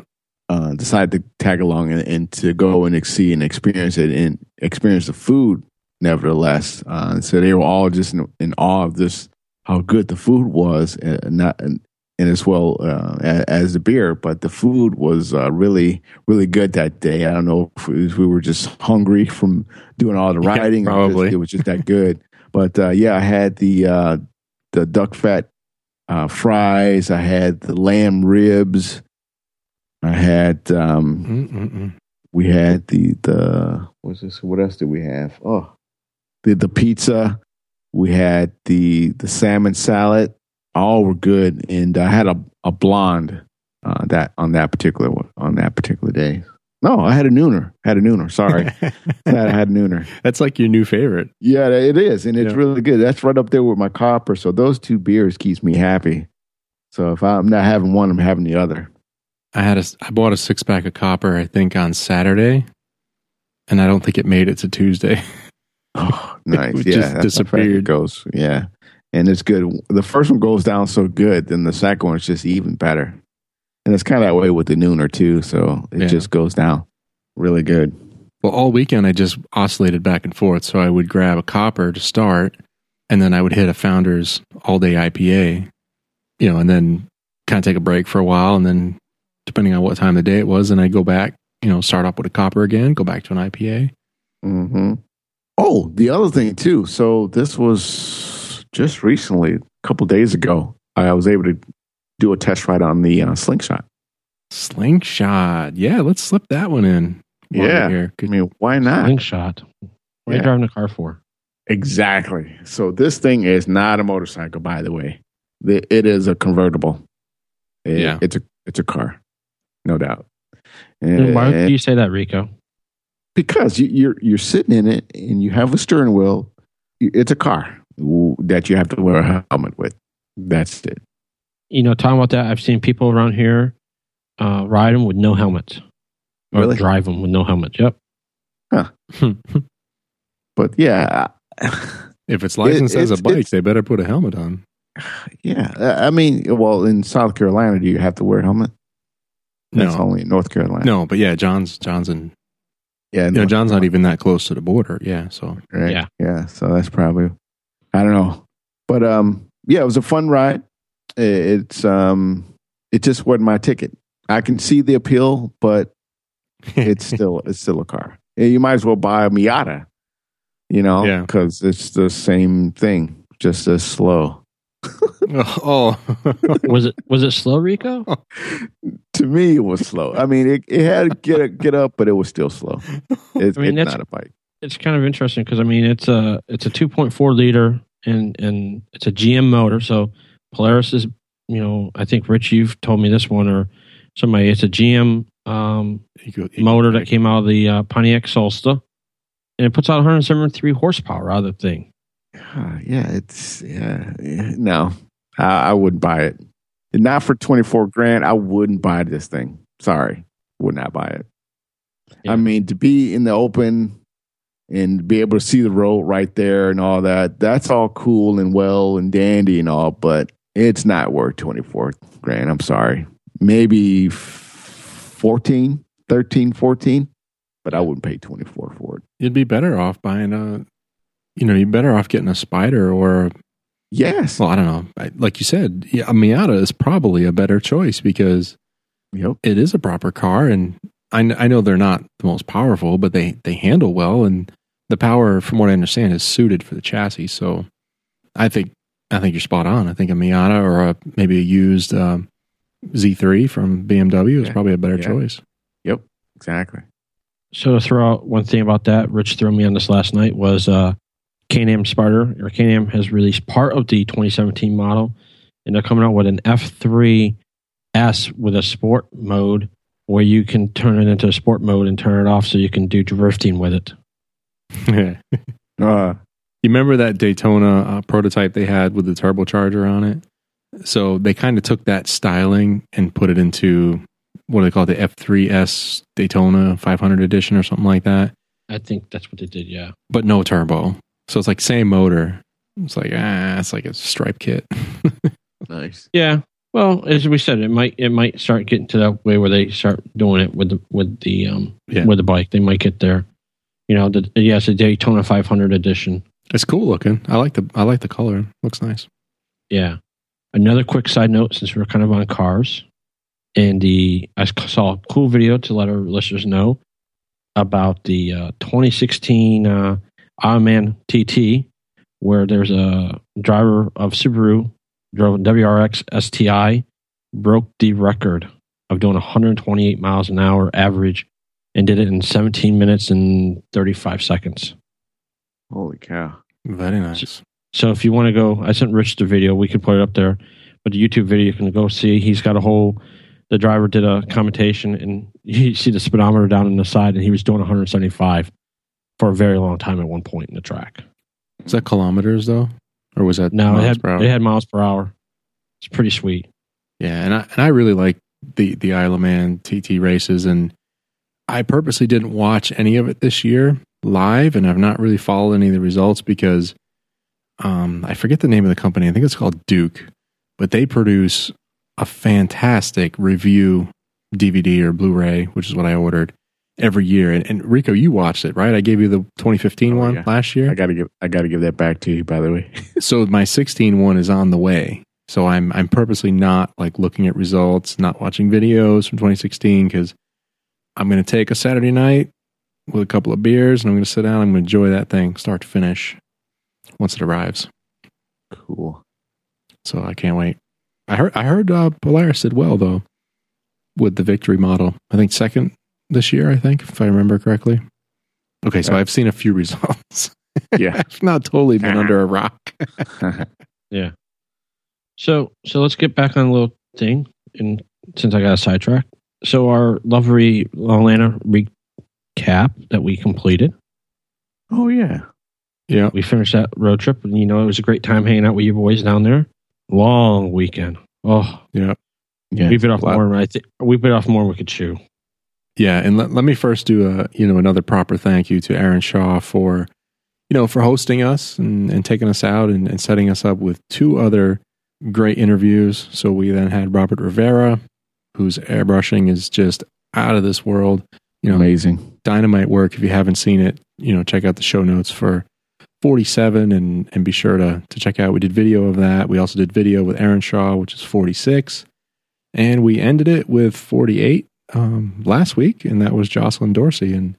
Speaker 3: uh, decided to tag along and, and to go and see and experience it and experience the food. Nevertheless, uh, so they were all just in, in awe of this how good the food was, and not and, and as well uh, as, the beer. But the food was uh, really really good that day. I don't know if it was- we were just hungry from doing all the
Speaker 1: Yeah,
Speaker 3: riding. or
Speaker 1: probably.
Speaker 3: just- it was just that good. But uh, yeah, I had the uh, the duck fat uh, fries. I had the lamb ribs. I had um, we had the the what's this? What else did we have? Oh, the the pizza. We had the the salmon salad. All were good, and I had a a blonde uh, that on that particular on that particular day. No, I had a nooner. Had a nooner. Sorry, I had a nooner.
Speaker 1: That's like your new favorite.
Speaker 3: Yeah, it is, and it's
Speaker 1: Yeah.
Speaker 3: really good. That's right up there with my copper. So those two beers keeps me happy. So if I'm not having one, I'm having the other.
Speaker 1: I had a I bought a six pack of copper I think on Saturday, and I don't think it made it to Tuesday.
Speaker 3: Oh, nice.
Speaker 1: It
Speaker 3: yeah,
Speaker 1: just disappeared.
Speaker 3: goes. Yeah, and it's good. The first one goes down so good, then the second one's just even better. And it's kind of that way with the nooner too. So it
Speaker 1: Yeah.
Speaker 3: just goes down really good.
Speaker 1: Well, all weekend I just oscillated back and forth. So I would grab a copper to start, and then I would hit a Founders All Day IPA, you know, and then kind of take a break for a while, and then depending on what time of the day it was, then I go back, you know, start off with a copper again, go back to an IPA.
Speaker 3: hmm Oh, the other thing too. So this was just recently, a couple days ago. I was able to do a test ride on the uh, slingshot.
Speaker 1: Slingshot, yeah, let's slip that one in.
Speaker 3: Yeah.
Speaker 1: here.
Speaker 3: I mean, why not?
Speaker 4: Slingshot. What are you driving the car for?
Speaker 3: Exactly. So this thing is not a motorcycle, by the way. It is a convertible. It-
Speaker 1: Yeah.
Speaker 3: it's a it's a car, no doubt.
Speaker 4: Then Why do you say that, Rico?
Speaker 3: because you, you're you're sitting in it and you have a steering wheel. It's a car w- that you have to wear a helmet with. That's it.
Speaker 4: You know, talking about that, I've seen people around here uh, ride them with no helmets. Or
Speaker 3: Really?
Speaker 4: drive them with no helmets. Yep.
Speaker 3: But yeah,
Speaker 1: if it's licensed as
Speaker 3: it's-
Speaker 1: a bike, they better put a helmet on.
Speaker 3: yeah. I mean, well, in South Carolina, do you have to wear a helmet? That's
Speaker 1: No,
Speaker 3: only in North Carolina.
Speaker 1: no, but yeah, John's John's in.
Speaker 3: yeah,
Speaker 1: You know,
Speaker 3: North
Speaker 1: John's not even that close to the border. Yeah, so
Speaker 3: right?
Speaker 4: Yeah.
Speaker 3: yeah. So that's probably I don't know, but um, yeah, it was a fun ride. It's um, it just wasn't my ticket. I can see the appeal, but it's still it's still a car. Yeah, You might as well buy a Miata, you know,
Speaker 1: Yeah.
Speaker 3: because it's the same thing, just as slow.
Speaker 1: oh,
Speaker 4: Was it was it slow, Rico?
Speaker 3: To me, it was slow. I mean, it, it had to get get up, but it was still slow. It's,
Speaker 4: I mean,
Speaker 3: it's not a bike.
Speaker 4: It's kind of interesting because I mean it's a it's a 2.4 liter and and it's a GM motor. So Polaris is you know I think Rich you've told me this one or somebody it's a GM um,
Speaker 1: You go- you-
Speaker 4: motor that came out of the uh, Pontiac Solstice and it puts out 173 horsepower out of the thing.
Speaker 3: Ah, yeah, it's yeah, yeah, no, I, I wouldn't buy it. Not for twenty four grand. I wouldn't buy this thing. Sorry, would not buy it.
Speaker 4: Yeah.
Speaker 3: I mean, to be in the open and be able to see the road right there and all that, that's all cool and well and dandy and all, but it's not worth twenty four grand. I'm sorry. Maybe f- 14, 13, 14, but I wouldn't pay twenty four for it.
Speaker 1: You'd be better off buying a, you know, you're better off getting a Spider or,
Speaker 3: Yes.
Speaker 1: well, I don't know. I- Like you said, yeah, a Miata is probably a better choice because
Speaker 3: Yep.
Speaker 1: it is a proper car, and I, I know they're not the most powerful, but they they handle well, and the power, from what I understand, is suited for the chassis. So, I think I think you're spot on. I think a Miata or a, maybe a used um, Z3 from BMW is
Speaker 3: Yeah.
Speaker 1: probably a better
Speaker 3: Yeah.
Speaker 1: choice.
Speaker 3: Yep, exactly.
Speaker 4: So to throw out one thing about that, Rich threw me on this last night was uh, Can-Am Sparter or Can-Am has released part of the 2017 model, and they're coming out with an F3S with a sport mode where you can turn it into a sport mode and turn it off so you can do drifting with it.
Speaker 1: You
Speaker 3: Uh, you
Speaker 1: remember that Daytona uh, prototype they had with the turbocharger on it? So they kind of took that styling and put it into what do they call it, the F3S Daytona 500 edition or something like that,
Speaker 4: I think that's what they did. Yeah.
Speaker 1: but no turbo. So it's like same motor. It's like ah, it's like a stripe kit.
Speaker 3: nice.
Speaker 4: Yeah. Well, as we said, it might it might start getting to that way where they start doing it with the with the um
Speaker 1: Yeah.
Speaker 4: with the bike. They might get there. You know, the yes, the Daytona 500 edition.
Speaker 1: It's cool looking. I like the I like the color. Looks nice.
Speaker 4: Yeah. Another quick side note, since we're kind of on cars, and the I saw a cool video to let our listeners know about the uh, 2016 uh, Isle of Man TT, where there's a driver of Subaru drove a WRX STI, broke the record of doing 128 miles an hour average, and did it in 17 minutes and 35 seconds.
Speaker 3: Holy cow.
Speaker 1: Very nice.
Speaker 4: So if you want to go, I sent Rich the video. We could put it up there. But the YouTube video, you can go see. He's got a whole. The driver did a commentation, and you see the speedometer down on the side, and he was doing 175 for a very long time at one point in the track.
Speaker 1: Is that kilometers though, or was that
Speaker 4: No, it had
Speaker 1: per hour?
Speaker 4: it had miles per hour. It's pretty sweet.
Speaker 1: Yeah, and I and I really like the the Isle of Man TT races, and I purposely didn't watch any of it this year live, and I've not really followed any of the results because um, I forget the name of the company. I think it's called Duke, but they produce a fantastic review DVD or Blu-ray, which is what I ordered every year. And, and Rico, you watched it, right? I gave you the 2015
Speaker 3: Oh,
Speaker 1: one
Speaker 3: yeah.
Speaker 1: last year.
Speaker 3: I gotta give I gotta give that back to you. By the way,
Speaker 1: so my 16 one is on the way. So I'm I'm purposely not like looking at results, not watching videos from 2016 because I'm going to take a Saturday night with a couple of beers and I'm going to sit down. I'm going to enjoy that thing start to finish once it arrives.
Speaker 3: cool.
Speaker 1: So I can't wait. I heard I heard uh, Polaris did well though with the victory model. I think second this year. I think if I remember correctly. Okay, so I've seen a few results.
Speaker 3: Yeah.
Speaker 1: I've not totally been under a rock. Yeah.
Speaker 4: So so let's get back on a little thing. And since I got a sidetrack, so our lovely Atlanta recap that we completed.
Speaker 3: oh yeah.
Speaker 1: Yeah.
Speaker 4: We finished that road trip, and you know it was a great time hanging out with you boys down there. Long weekend. Oh,
Speaker 1: Yeah.
Speaker 3: Yeah.
Speaker 4: we bit off more. than I think we bit off more than we could chew.
Speaker 1: Yeah, and let, let me first do a you know another proper thank you to Aaron Shaw for you know for hosting us and, and taking us out and, and setting us up with two other great interviews. So we then had Robert Rivera, whose airbrushing is just out of this world. You know,
Speaker 3: Amazing.
Speaker 1: dynamite work. If you haven't seen it, you know, check out the show notes for 47 and, and be sure to, to check out. We did video of that. We also did video with Aaron Shaw, which is 46. And we ended it with 48 um, last week, and that was Jocelyn Dorsey. And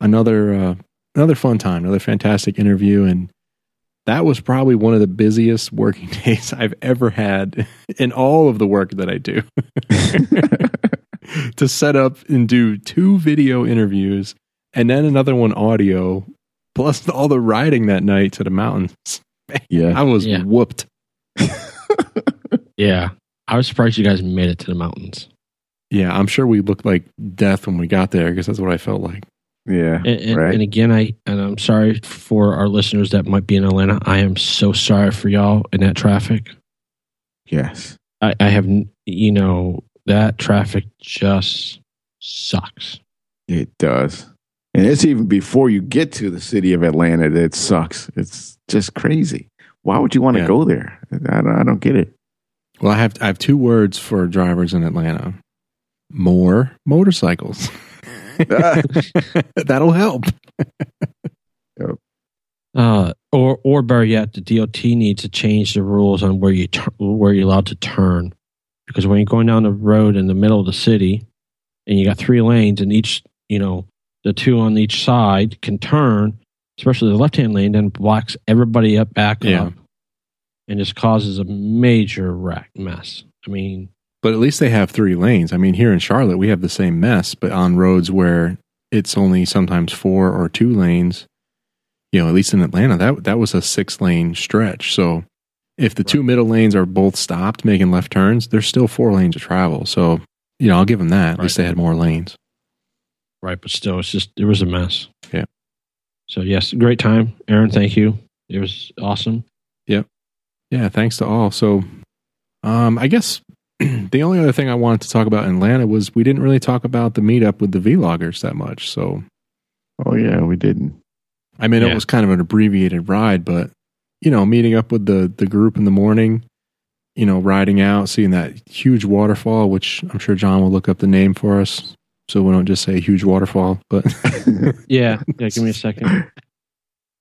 Speaker 1: another, uh, another fun time, another fantastic interview. And that was probably one of the busiest working days I've ever had in all of the work that I do to set up and do two video interviews and then another one audio, plus all the riding that night to the mountains.
Speaker 3: yeah.
Speaker 1: I was
Speaker 4: Yeah.
Speaker 1: whooped.
Speaker 4: Yeah, I was surprised you guys made it to the mountains.
Speaker 1: Yeah, I'm sure we looked like death when we got there because that's what I felt like.
Speaker 3: Yeah.
Speaker 4: And, and,
Speaker 3: right.
Speaker 4: and again, I and I'm sorry for our listeners that might be in Atlanta. I am so sorry for y'all in that traffic.
Speaker 3: yes.
Speaker 4: I, I have, you know, that traffic just sucks.
Speaker 3: It does. And it's even before you get to the city of Atlanta that it sucks. It's just crazy. Why would you want to
Speaker 1: Yeah.
Speaker 3: go there? I don't, I don't get it.
Speaker 1: Well, I have I have two words for drivers in Atlanta: more motorcycles. That'll help.
Speaker 4: Uh, or or better yet, the DOT needs to change the rules on where you tur- where you're allowed to turn, because when you're going down the road in the middle of the city, and you got three lanes, and each you know the two on each side can turn, especially the left hand lane, then blocks everybody up back
Speaker 1: Yeah.
Speaker 4: up. and just causes a major wreck mess. I mean,
Speaker 1: But at least they have three lanes. I mean, here in Charlotte, we have the same mess, but on roads where it's only sometimes four or two lanes. You know, at least in Atlanta, that that was a six lane stretch. So if the two middle lanes are both stopped making left turns, there's still four lanes of travel. So you know, I'll give them that. At least they had more lanes.
Speaker 4: right, but still, it's just it was a mess.
Speaker 1: Yeah.
Speaker 4: So yes, great time, Aaron. Thank you. It was awesome. Yep.
Speaker 1: Yeah, thanks to all. So, um, I guess the only other thing I wanted to talk about in Atlanta was we didn't really talk about the meetup with the vloggers that much. So,
Speaker 3: Oh yeah, we didn't.
Speaker 1: I mean,
Speaker 4: Yeah.
Speaker 1: it was kind of an abbreviated ride, but you know, meeting up with the the group in the morning, you know, riding out, seeing that huge waterfall, which I'm sure John will look up the name for us, so we don't just say huge waterfall, but
Speaker 4: Yeah, yeah. Give me a second.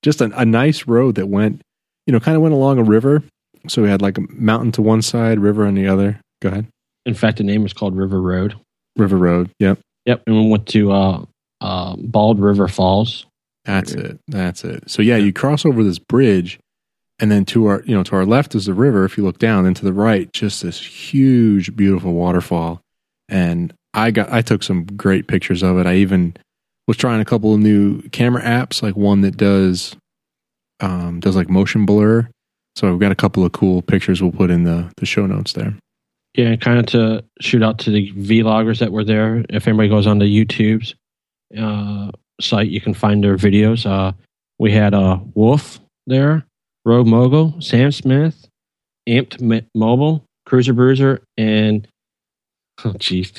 Speaker 1: just a, a nice road that went, you know, kind of went along a river. So we had like a mountain to one side, river on the other. Go ahead.
Speaker 4: In fact, the name is called River Road.
Speaker 1: River Road. Yep.
Speaker 4: Yep, and we went to uh, uh, Bald River Falls.
Speaker 1: That's it. That's it. So yeah, you cross over this bridge, and then to our you know to our left is the river. If you look down, and to the right, just this huge, beautiful waterfall. And I got I took some great pictures of it. I even was trying a couple of new camera apps, like one that does um, does like motion blur. So we've got a couple of cool pictures we'll put in the the show notes there.
Speaker 4: Yeah, kind of to shoot out to the vloggers that were there. If anybody goes on the YouTube's uh, site, you can find their videos. Uh, we had uh, Wolf there, Rogue Mogul, Sam Smith, Amped M- Mobile, Cruiser Bruiser, and oh jeez,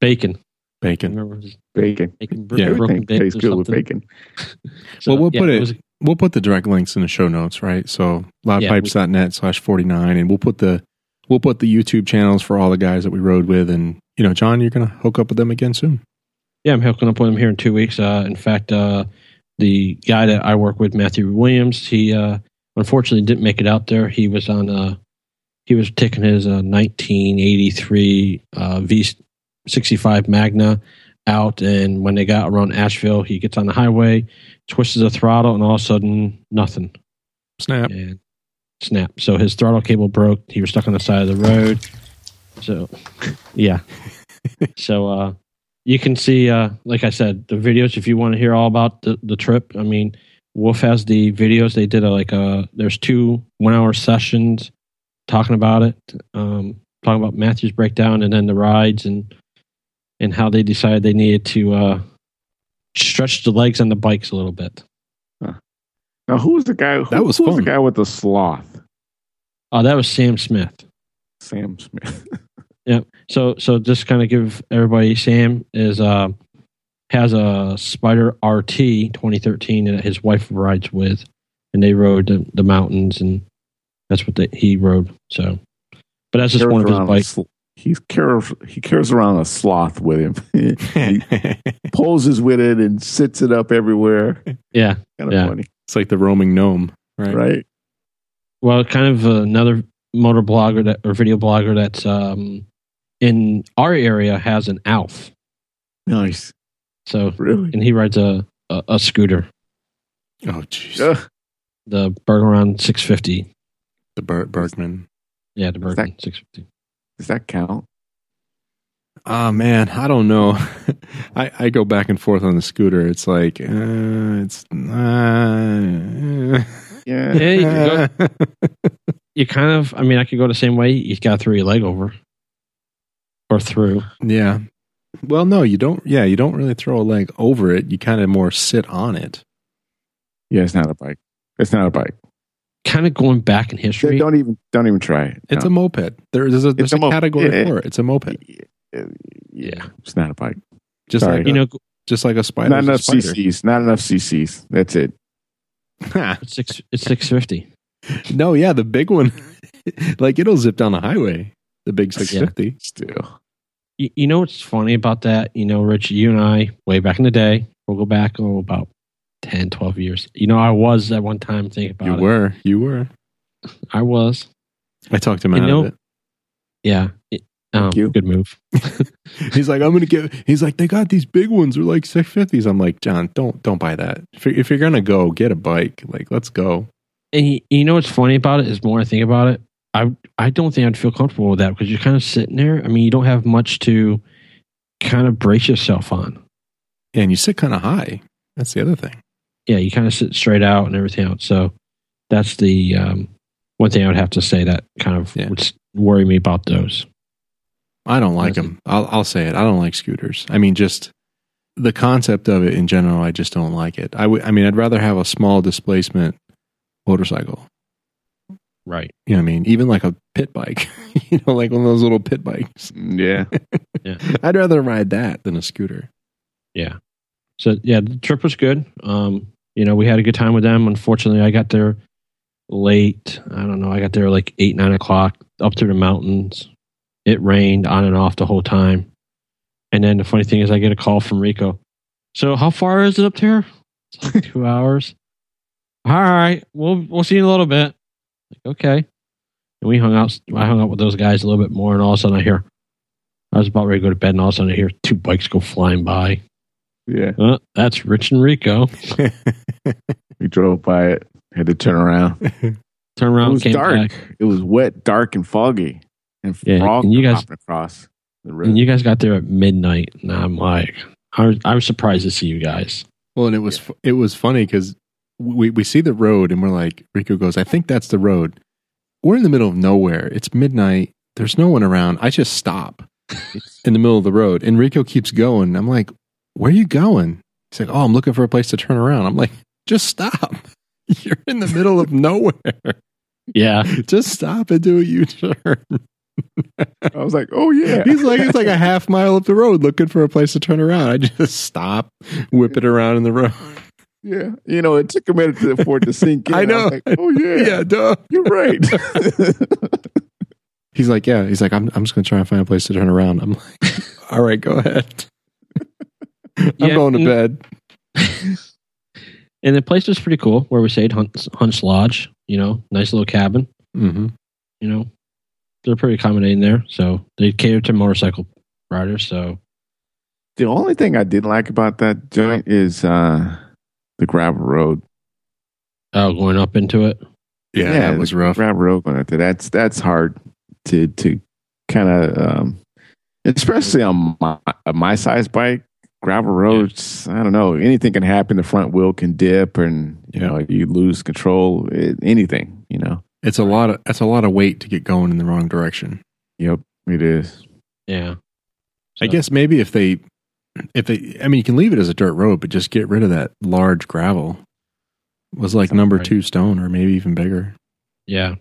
Speaker 4: Bacon.
Speaker 1: Bacon.
Speaker 4: Remember
Speaker 3: Bacon.
Speaker 4: Bacon?
Speaker 1: Yeah.
Speaker 3: Everything
Speaker 4: Bacon
Speaker 3: tastes good with bacon.
Speaker 4: So,
Speaker 1: well, we'll
Speaker 4: yeah,
Speaker 1: put it.
Speaker 4: was-
Speaker 1: we'll put the direct links in the show notes, right? So loudpipes.net slash forty nine, and we'll put the we'll put the YouTube channels for all the guys that we rode with, and you know, John, you're gonna hook up with them again soon.
Speaker 4: Yeah, I'm hooking up with them here in two weeks. Uh, in fact, uh, the guy that I work with, Matthew Williams, he uh, unfortunately didn't make it out there. He was on. Uh, he was taking his uh, 1983 uh, V65 Magna out, and when they got around Asheville, he gets on the highway, twists the throttle, and all of a sudden, nothing
Speaker 1: Snap.
Speaker 4: and snap. So his throttle cable broke. He was stuck on the side of the road. So, yeah. so uh, you can see, uh, like I said, the videos if you want to hear all about the, the trip. I mean, Wolf has the videos. They did a, like a there's two one hour sessions talking about it, um, talking about Matthew's breakdown and then the rides and and how they decided they needed to uh, stretch the legs on the bikes a little bit.
Speaker 3: Now, who was the guy? Who,
Speaker 1: That was
Speaker 3: who was the guy with the sloth?
Speaker 4: Oh, that was Sam Smith.
Speaker 3: Sam Smith. Yep.
Speaker 4: So so just kind of give everybody Sam is uh has a Spyder RT 2013 that his wife rides with, and they rode the, the mountains, and that's what they, he rode. So, but that's just one of his bikes.
Speaker 3: sl- He carries he carries around a sloth with him. he poses with it and sits it up everywhere.
Speaker 4: Yeah.
Speaker 3: Kind of
Speaker 4: Yeah.
Speaker 3: funny,
Speaker 1: it's like the roaming gnome, right?
Speaker 3: right?
Speaker 4: Well, kind of another motor blogger that or video blogger that's um in our area has an Alf.
Speaker 3: Nice,
Speaker 4: So
Speaker 3: really.
Speaker 4: and he rides a a, a scooter,
Speaker 1: Oh, jeez.
Speaker 3: Ugh.
Speaker 4: the Burgman 650.
Speaker 1: The Bert Burgman.
Speaker 4: Yeah, the
Speaker 3: Is that-
Speaker 4: Burgman 650.
Speaker 3: Does that count?
Speaker 1: Oh man, I don't know. I, I go back and forth on the scooter. It's like uh, it's uh,
Speaker 3: Yeah.
Speaker 4: Yeah, you can go, you kind of i mean i could go the same way you got to throw your leg over or through
Speaker 1: yeah. Well, no, you don't. Yeah, you don't really throw a leg over it. You kind of more sit on it.
Speaker 3: Yeah, it's not a bike. It's not a bike.
Speaker 4: kind of going back in history
Speaker 3: Don't even don't even try it.
Speaker 1: It's
Speaker 3: No.
Speaker 1: a moped. There's a, there's
Speaker 3: a
Speaker 1: a,
Speaker 3: mo-
Speaker 1: category
Speaker 3: yeah.
Speaker 1: for it. It's a moped.
Speaker 3: yeah, yeah, it's not a bike.
Speaker 1: Just
Speaker 3: Sorry.
Speaker 1: like
Speaker 4: you know
Speaker 1: just like a Spyder.
Speaker 3: not enough
Speaker 1: a Spyder.
Speaker 3: CCs. Not enough CCs. That's it.
Speaker 4: it's six it's 650
Speaker 1: no, yeah, the big one. like it'll zip down the highway. The big 650.
Speaker 3: Still,
Speaker 4: you, you know what's funny about that you know rich you and i way back in the day we'll go back oh about 10 12 years you know i was at one time thinking about
Speaker 1: You
Speaker 4: it
Speaker 1: were. You were.
Speaker 4: i was
Speaker 1: I talked him
Speaker 4: You
Speaker 1: out
Speaker 4: know-
Speaker 1: of it.
Speaker 4: yeah
Speaker 3: Thank you.
Speaker 4: good move
Speaker 1: He's like, I'm gonna get. He's like, they got these big ones. They're like 650s. I'm like, John, don't don't buy that. If, you're- if you're gonna go, get a bike. Like, let's go.
Speaker 4: And you, you know what's funny about it is more I think about it, I I don't think I'd feel comfortable with that because you're kind of sitting there. I mean, you don't have much to kind of brace yourself on.
Speaker 1: and you sit kind of high. That's the other thing.
Speaker 4: Yeah, you kind of sit straight out and everything else. So that's the um, one thing I would have to say that kind of
Speaker 1: Yeah.
Speaker 4: would worry me about those.
Speaker 1: I don't like them. I'll, I'll say it. I don't like scooters. I mean, just the concept of it in general. I just don't like it. I. I mean, I'd rather have a small displacement motorcycle.
Speaker 4: Right.
Speaker 1: You know, what I mean, even like a pit bike. you know, like one of those little pit bikes.
Speaker 3: Yeah.
Speaker 1: I'd rather ride that than a scooter.
Speaker 4: Yeah. So yeah, the trip was good. Um, you know, we had a good time with them. Unfortunately, I got there late. I don't know. I got there like eight, nine o'clock up through the mountains. It rained on and off the whole time. And then the funny thing is, I get a call from Rico. So how far is it up there? It's like two hours. All right, we'll we'll see you in a little bit. Like okay. And we hung out. I hung out with those guys a little bit more, and all of a sudden I hear. I was about ready to go to bed, and all of a sudden I hear two bikes go flying by.
Speaker 3: Yeah.
Speaker 4: Uh, that's Rich and Rico.
Speaker 3: We drove by it, had to turn around.
Speaker 4: Turn
Speaker 3: It
Speaker 4: around,
Speaker 3: was
Speaker 4: came
Speaker 3: dark.
Speaker 4: back.
Speaker 3: It was wet, dark, and foggy. And
Speaker 4: Yeah,
Speaker 3: frogs
Speaker 4: and you guys-
Speaker 3: hopping across the road.
Speaker 4: And you guys got there at midnight, and I'm like, I was, I was surprised to see you guys.
Speaker 1: Well, and it was fu- it was funny because we we see the road and we're like, Rico goes, I think that's the road. We're in the middle of nowhere. It's midnight. There's no one around. I just stop in the middle of the road, and Rico keeps going. I'm like, Where are you going? He's like, Oh, I'm looking for a place to turn around. I'm like, Just stop. You're in the middle of nowhere.
Speaker 4: Yeah,
Speaker 1: Just stop and do a U turn.
Speaker 3: I was like, oh, yeah.
Speaker 1: He's like, it's like a half mile up the road looking for a place to turn around. I just stop, whip it around in the road.
Speaker 3: yeah. You know, it took a minute to- for it to sink in.
Speaker 1: I know.
Speaker 3: was like, oh, yeah.
Speaker 1: Yeah, duh.
Speaker 3: You're right.
Speaker 1: He's like, yeah. He's like, I'm, I'm just going to try and find a place to turn around. I'm like, all right, go ahead. I'm
Speaker 4: Yeah,
Speaker 1: going to
Speaker 4: mm.
Speaker 1: bed.
Speaker 4: and the place was pretty cool where we stayed, Hunt's, Hunt's Lodge. You know, nice little cabin.
Speaker 1: Mm-hmm.
Speaker 4: You know, they're pretty accommodating there, so they cater to motorcycle riders. So
Speaker 3: the only thing I didn't like about that joint is uh, the gravel road.
Speaker 4: oh, going up into it.
Speaker 1: Yeah, that was rough.
Speaker 3: Gravel road going up there. That's that's hard to to kind of, um, especially on my on my size bike. Gravel roads, I don't know. Anything can happen. The front wheel can dip, and you
Speaker 1: Yeah.
Speaker 3: know you lose control. It, anything, you know.
Speaker 1: It's a lot of that's a lot of weight to get going in the wrong direction.
Speaker 3: Yep, it is.
Speaker 4: Yeah,
Speaker 1: I guess maybe if they, if they, I mean, you can leave it as a dirt road, but just get rid of that large gravel. Was like
Speaker 4: Sounds
Speaker 1: number
Speaker 4: right.
Speaker 1: two stone, or maybe even bigger.
Speaker 4: Yeah.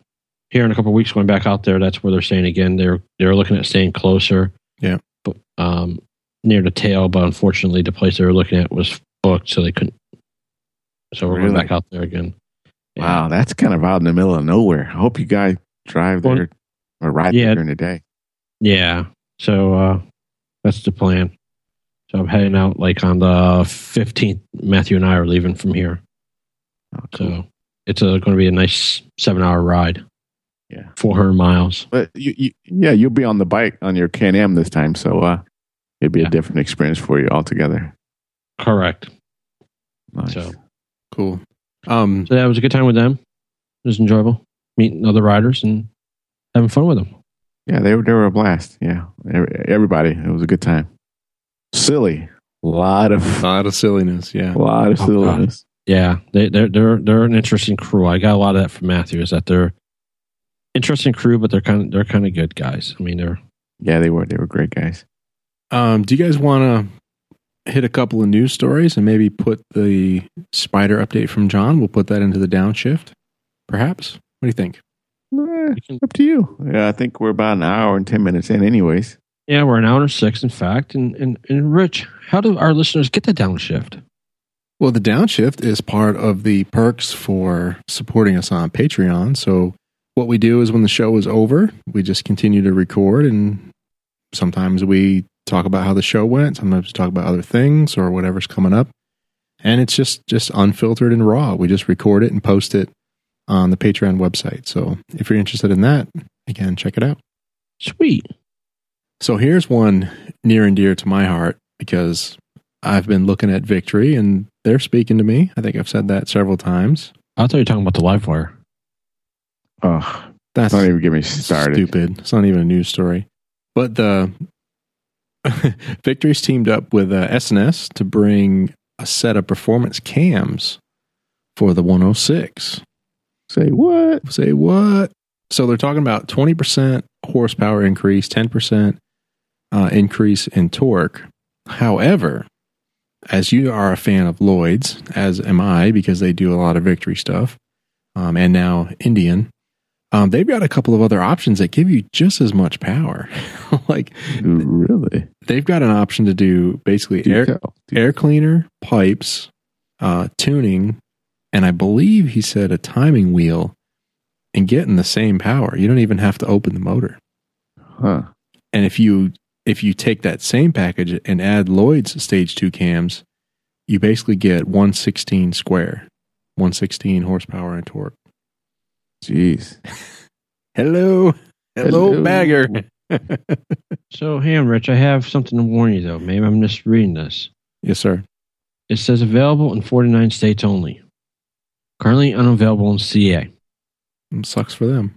Speaker 4: Here in a couple of weeks, going back out there, that's where they're staying again. They're they're looking at staying closer.
Speaker 1: Yeah.
Speaker 4: But um, near the tail, but unfortunately, the place they were looking at was booked, so they couldn't. So we're going back out there again.
Speaker 3: Wow, that's kind of out in the middle of nowhere. I hope you guys drive there or ride
Speaker 4: yeah.
Speaker 3: there during the day.
Speaker 4: Yeah. So uh, that's the plan. So I'm heading out like on the 15th. Matthew and I are leaving from here.
Speaker 3: Oh, cool.
Speaker 4: So it's going to be a nice seven hour ride.
Speaker 3: Yeah.
Speaker 4: 400 miles.
Speaker 3: But you, you, yeah, you'll be on the bike on your Can Am this time, so uh, it'd be
Speaker 4: Yeah.
Speaker 3: a different experience for you altogether.
Speaker 4: Correct.
Speaker 3: Nice.
Speaker 4: So,
Speaker 1: Cool. Um,
Speaker 4: so that was a good time with them. It was enjoyable meeting other riders and having fun with them.
Speaker 3: yeah, they were they were a blast. Yeah, everybody, it was a good time. Silly, a lot
Speaker 1: a
Speaker 3: of
Speaker 1: lot of silliness. Yeah.
Speaker 3: a lot of
Speaker 4: Oh, God.
Speaker 3: silliness.
Speaker 4: Yeah, they, they're they're they're an interesting crew. I got a lot of that from Matthew. Is that they're interesting crew, but they're kind of they're kind of good guys. I mean, they're
Speaker 3: Yeah, they were they were great guys.
Speaker 1: Um, do you guys want to hit a couple of news stories and maybe put the Spyder update from John? We'll put that into the downshift, perhaps. What do you think?
Speaker 3: Eh, up to you. Yeah, I think we're about an hour and ten minutes in, anyways.
Speaker 4: yeah, we're an hour and six, in fact. And and and Rich, how do our listeners get the downshift?
Speaker 1: Well, the downshift is part of the perks for supporting us on Patreon. So, what we do is when the show is over, we just continue to record, and sometimes we talk about how the show went. Sometimes we talk about other things or whatever's coming up, and it's just just unfiltered and raw. We just record it and post it on the Patreon website. So, if you're interested in that, again, check it out.
Speaker 4: Sweet.
Speaker 1: So here's one near and dear to my heart because I've been looking at Victory and they're speaking to me. I think I've said that several times.
Speaker 4: I thought you were talking about the LiveWire.
Speaker 3: Oh,
Speaker 1: That's
Speaker 3: don't even get me started.
Speaker 1: stupid. It's not even a news story. But the Victory's teamed up with uh, S&S to bring a set of performance cams for the 106.
Speaker 3: Say what?
Speaker 1: Say what? So they're talking about 20% horsepower increase, 10% uh, increase in torque. However, as you are a fan of Lloyd's, as am I, because they do a lot of victory stuff, um, and now Indian, um, they've got a couple of other options that give you just as much power. like
Speaker 3: Really?
Speaker 1: they've got an option to do basically air,
Speaker 3: Detail.
Speaker 1: air cleaner, pipes, uh, tuning, and I believe he said a timing wheel and getting the same power. You don't even have to open the motor.
Speaker 3: Huh.
Speaker 1: And if you if you take that same package and add Lloyd's stage two cams, you basically get 116 square, 116 horsepower and torque.
Speaker 3: Jeez.
Speaker 1: Hello, hello,
Speaker 3: Hello.
Speaker 1: bagger.
Speaker 4: So, hey, I'm Rich. I have something to warn you, though. Maybe I'm just reading this.
Speaker 1: yes, sir.
Speaker 4: It says available in 49 states only. Currently unavailable in CA.
Speaker 1: Mm, Sucks for them.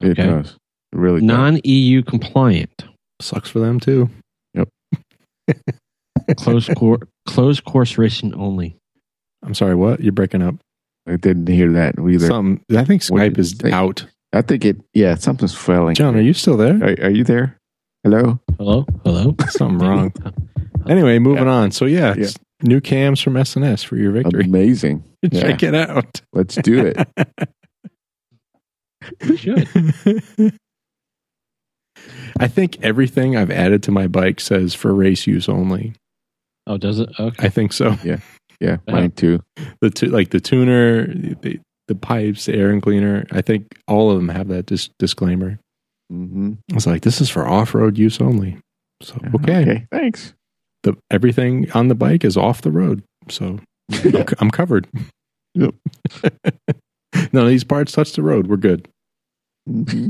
Speaker 3: It
Speaker 4: Okay.
Speaker 3: does. It really.
Speaker 4: Non EU compliant.
Speaker 1: Sucks for them too. Yep.
Speaker 4: closed, cor- closed course racing only.
Speaker 1: I'm sorry. What? You're breaking up.
Speaker 3: I didn't hear that either.
Speaker 1: Something. I think
Speaker 3: What did
Speaker 1: Skype
Speaker 3: it
Speaker 1: is
Speaker 3: say?
Speaker 1: out.
Speaker 3: I think it, yeah, something's failing.
Speaker 1: John, are you still there?
Speaker 3: Are, are you there? Hello?
Speaker 4: Hello? Hello?
Speaker 1: Something wrong. Anyway, moving on. So yeah, it's new cams from S&S for your victory.
Speaker 3: Amazing. Yeah.
Speaker 1: Check it out.
Speaker 3: Let's do it.
Speaker 4: We should.
Speaker 1: I think everything I've added to my bike says for race use only.
Speaker 4: Oh, does it? Okay.
Speaker 1: I think so.
Speaker 3: Yeah, mine too.
Speaker 1: The tu- like the tuner, the, the pipes, the air and cleaner. I think all of them have that dis- disclaimer.
Speaker 3: hmm
Speaker 1: I was like, this is for off road use only. So okay,
Speaker 3: Okay. Thanks.
Speaker 1: the everything on the bike is off the road. So I'm, I'm covered.
Speaker 3: Yep.
Speaker 1: None of these parts touch the road. We're good.
Speaker 3: hmm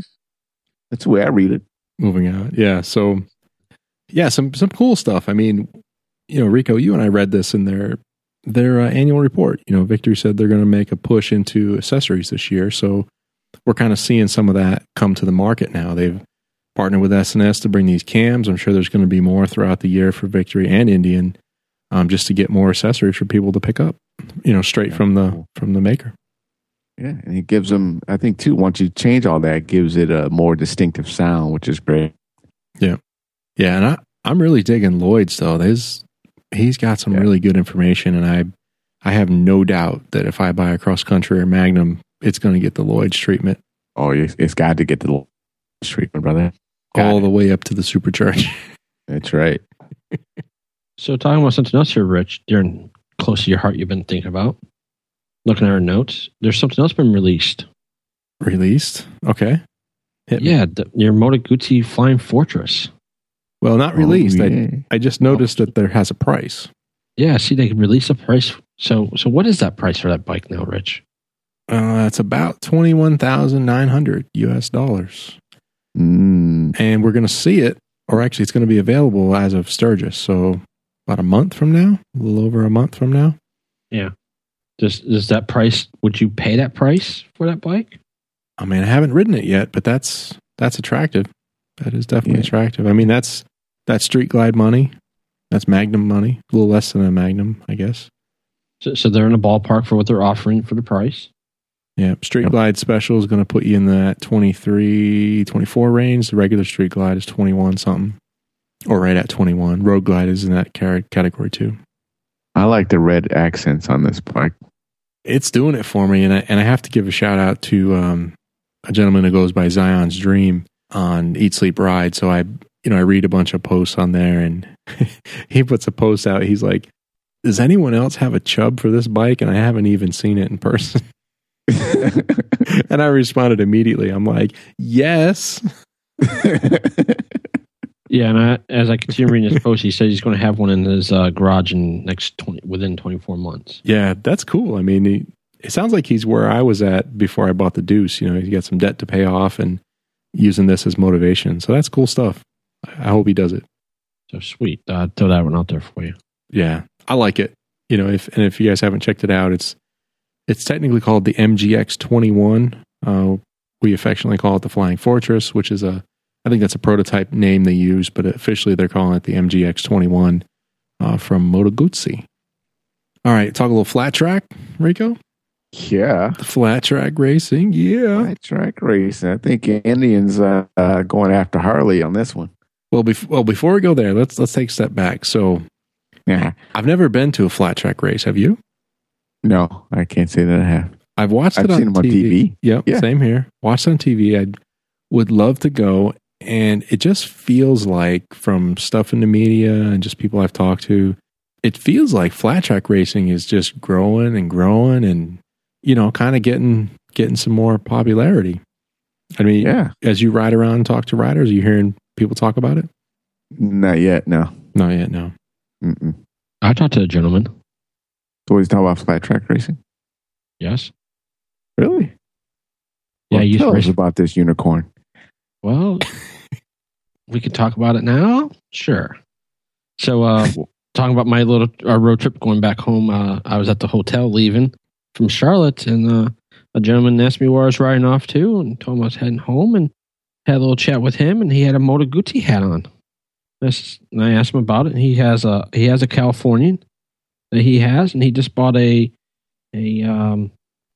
Speaker 3: That's the way I read it.
Speaker 1: moving out. Yeah. So, yeah, some some cool stuff. I mean, you know, Rico, you and I read this in their their uh, annual report. You know, Victory said they're going to make a push into accessories this year. So we're kind of seeing some of that come to the market now. They've partnered with S&S to bring these cams. I'm sure there's going to be more throughout the year for Victory and Indian, um, just to get more accessories for people to pick up. You know, straight
Speaker 3: Yeah,
Speaker 1: from the
Speaker 3: cool.
Speaker 1: from the maker.
Speaker 3: Yeah, and it gives them. I think too. Once you change all that, it gives it a more distinctive sound, which is great.
Speaker 1: Yeah, yeah, and I I'm really digging Lloyd's though. There's he's got some
Speaker 3: Yeah.
Speaker 1: really good information, and I I have no doubt that if I buy a cross country or Magnum, it's going oh, to get the Lloyd's treatment
Speaker 3: Oh, it's, it's got to get the l- treatment, brother. Got
Speaker 1: all
Speaker 3: it.
Speaker 1: the way up to the supercharge.
Speaker 3: That's right.
Speaker 4: So, talking about something else here, Rich, during close to your heart, you've been thinking about. Looking at our notes, there's something else been released.
Speaker 1: Released, okay. Hit.
Speaker 4: Yeah, the, your Moto Guzzi Flying Fortress.
Speaker 1: Well, not released.
Speaker 3: Oh,
Speaker 1: I. I just noticed that there has a price.
Speaker 4: Yeah, see, they can release a price. So, so what is that price for that bike now, Rich?
Speaker 1: Uh, it's about twenty one thousand nine hundred U.S. dollars,
Speaker 3: Mm,
Speaker 1: and we're going to see it, or actually, it's going to be available as of Sturgis. So about a month from now, a little over a month from now. Yeah.
Speaker 4: Does does that price? Would you pay that price for that bike?
Speaker 1: I mean, I haven't ridden it yet, but that's that's attractive. That is definitely
Speaker 3: Yeah.
Speaker 1: attractive. I mean, that's that's Street Glide money. That's Magnum money. A little less than a Magnum, I guess.
Speaker 4: So, so they're in the ballpark for what they're offering for the price.
Speaker 1: Yeah, Street
Speaker 3: Yep.
Speaker 1: Glide Special is going to put you in that 23, 24 range. The regular Street Glide is 21 something, or right at 21. Road Glide is in that category too.
Speaker 3: I like the red accents on this bike.
Speaker 1: It's doing it for me, and I, and I have to give a shout out to um, a gentleman who goes by Zion's Dream on Eat Sleep Ride. So I, you know, I read a bunch of posts on there, and he puts a post out. He's like, "Does anyone else have a chub for this bike?" And I haven't even seen it in person. and I responded immediately. I'm like, "Yes."
Speaker 4: Yeah, and I, as I continue reading his post, he says he's going to have one in his uh, garage in next 20, within 24 months.
Speaker 1: Yeah, that's cool. I mean, he, it sounds like he's where I was at before I bought the Deuce. You know, he's got some debt to pay off and using this as motivation. So that's cool stuff. I hope he does it.
Speaker 4: So sweet. Uh, throw that one out there for you.
Speaker 1: Yeah, I like it. You know, if and if you guys haven't checked it out, it's it's technically called the MGX 21, uh, We affectionately call it the Flying Fortress, which is a, I think that's a prototype name they use, but officially they're calling it the MGX21 uh, from Moto Guzzi. All right, talk a little flat track, Rico.
Speaker 3: Yeah.
Speaker 1: The flat track racing, yeah.
Speaker 3: Flat track racing. I think Indians uh, uh, going after Harley on this one.
Speaker 1: Well, bef- well, before we go there, let's let's take a step back. So,
Speaker 3: Yeah.
Speaker 1: I've never been to a flat track race. Have you?
Speaker 3: No, I can't say that I have.
Speaker 1: I've watched
Speaker 3: I've
Speaker 1: it on
Speaker 3: them on
Speaker 1: TV.
Speaker 3: TV.
Speaker 1: Yep,
Speaker 3: Yeah.
Speaker 1: same here. Watched on TV. I would love to go, and it just feels like from stuff in the media and just people I've talked to, it feels like flat track racing is just growing and growing, and you know, kind of getting getting some more popularity. I mean,
Speaker 3: Yeah.
Speaker 1: as you ride around and talk to riders, you're hearing people talk about it?
Speaker 3: Not yet. No.
Speaker 1: Not yet. No.
Speaker 3: Mm-mm.
Speaker 4: I talked to a gentleman.
Speaker 3: So he's talking about flat track racing.
Speaker 4: Yes.
Speaker 3: Really?
Speaker 4: Yeah,
Speaker 3: Well,
Speaker 4: you
Speaker 3: tell us
Speaker 4: race.
Speaker 3: about this unicorn.
Speaker 4: Well, we could talk about it now. Sure. So, uh, talking about my little our road trip going back home, uh, I was at the hotel leaving from Charlotte, and uh, a gentleman asked me where I was riding off to, and told him I was heading home, and had a little chat with him, and he had a Moto Guzzi hat on. And I asked him about it, and he has a he has a Californian that he has, and he just bought a a um.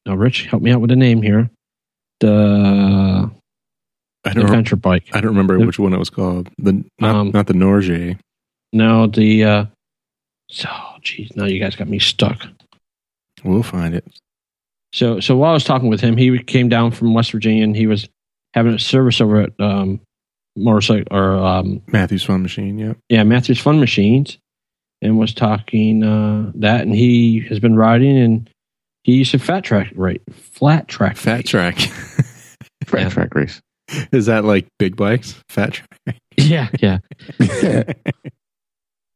Speaker 4: Now, Rich, help me out with the name here. The
Speaker 1: I don't.
Speaker 4: adventure bike.
Speaker 1: I don't remember
Speaker 4: Yep.
Speaker 1: which one it was called. The not
Speaker 4: Um,
Speaker 1: not the Norge.
Speaker 4: No, the uh so geez, now you guys got me stuck.
Speaker 1: We'll find it.
Speaker 4: So so while I was talking with him, he came down from West Virginia and he was having a service over at um motorcycle or um
Speaker 1: Matthew's Fun Machine. Yep.
Speaker 4: yeah, Matthews Fun Machines and was talking uh that and he has been riding and he used to fat track right flat track
Speaker 1: Fat
Speaker 4: race.
Speaker 1: track.
Speaker 3: Flat
Speaker 4: Yeah.
Speaker 3: track race.
Speaker 1: Is that like big bikes? Fat track.
Speaker 4: Yeah, yeah.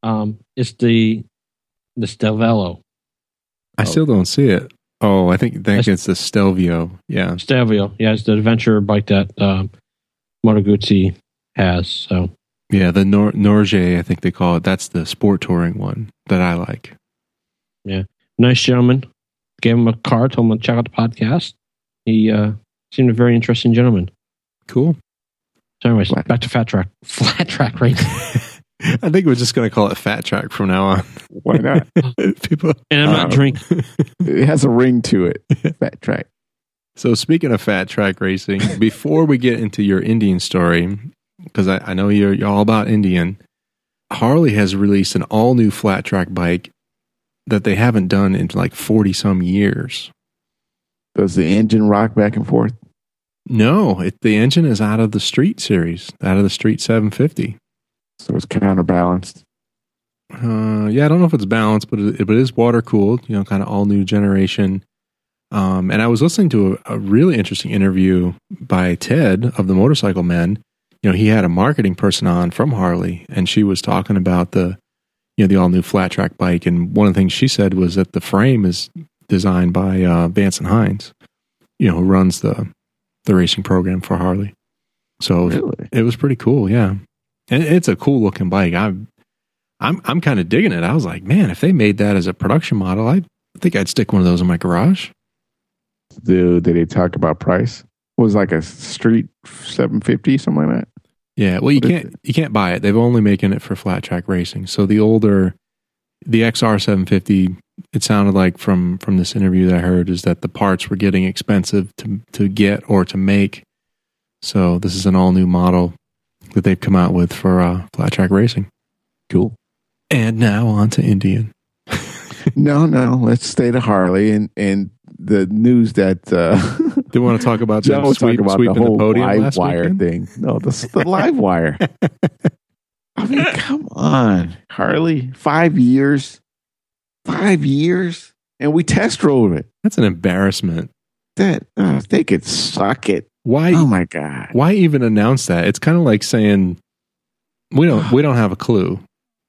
Speaker 4: Um it's the the Stelvelo.
Speaker 1: I still don't see it. Oh, I think
Speaker 4: That's-
Speaker 1: it's the Stelvio. Yeah.
Speaker 4: Stelvio. Yeah, it's the adventure bike that um Moto Guzzi has. So
Speaker 1: Yeah, the Nor- Norge, I think they call it. That's the sport touring one that I like. Yeah.
Speaker 4: Nice gentleman. Gave him a card, told him to check out the podcast. He uh, seemed a very interesting gentleman.
Speaker 1: Cool.
Speaker 4: So, anyways, back to fat track, flat track race.
Speaker 1: I think we're just going to call it Fat Track from now on.
Speaker 3: Why not?
Speaker 1: People.
Speaker 4: And I'm not
Speaker 3: Uh,
Speaker 4: drinking.
Speaker 3: it has a ring to it. Fat track.
Speaker 1: So speaking of fat track racing, before we get into your Indian story, because I, I know you're, you're all about Indian, Harley has released an all new flat track bike that they haven't done in like forty some years.
Speaker 3: Does the engine rock back and forth?
Speaker 1: No, it, the engine is out of the Street series, out of the Street 750.
Speaker 3: So it's counterbalanced.
Speaker 1: Uh, yeah, I don't know if it's balanced, but it, but it is water cooled. You know, kind of all new generation. Um, and I was listening to a, a really interesting interview by Ted of the Motorcycle Men. You know, he had a marketing person on from Harley, and she was talking about the, you know, the all new flat track bike. And one of the things she said was that the frame is designed by uh, Vance and Hines, you know, who runs the the racing program for Harley. So
Speaker 3: Really?
Speaker 1: it was pretty cool, yeah. And it's a cool looking bike. I'm I'm I'm kind of digging it. I was like, man, if they made that as a production model, I think I'd stick one of those in my garage.
Speaker 3: Do did they talk about price? Was like a street seven fifty something like that.
Speaker 1: Yeah, well, you
Speaker 3: What
Speaker 1: can't you can't buy it. They've only making it for flat track racing. So the older the XR 750, it sounded like from from this interview that I heard is that the parts were getting expensive to to get or to make. So this is an all new model that they've come out with for uh, flat track racing.
Speaker 3: Cool.
Speaker 1: And now on to Indian.
Speaker 3: No, no. Let's stay to Harley and and the news that uh,
Speaker 1: Do you want to talk about
Speaker 3: was
Speaker 1: sweep,
Speaker 3: talking about
Speaker 1: sweeping
Speaker 3: the
Speaker 1: the,
Speaker 3: whole
Speaker 1: podium
Speaker 3: LiveWire
Speaker 1: weekend?
Speaker 3: thing. No, the the LiveWire. I mean, come on, Harley. Five years, five years, and we test drove it.
Speaker 1: That's an embarrassment.
Speaker 3: That uh, they could suck it.
Speaker 1: Why?
Speaker 3: Oh my god.
Speaker 1: Why even announce that? It's kind of like saying we don't we don't have a clue.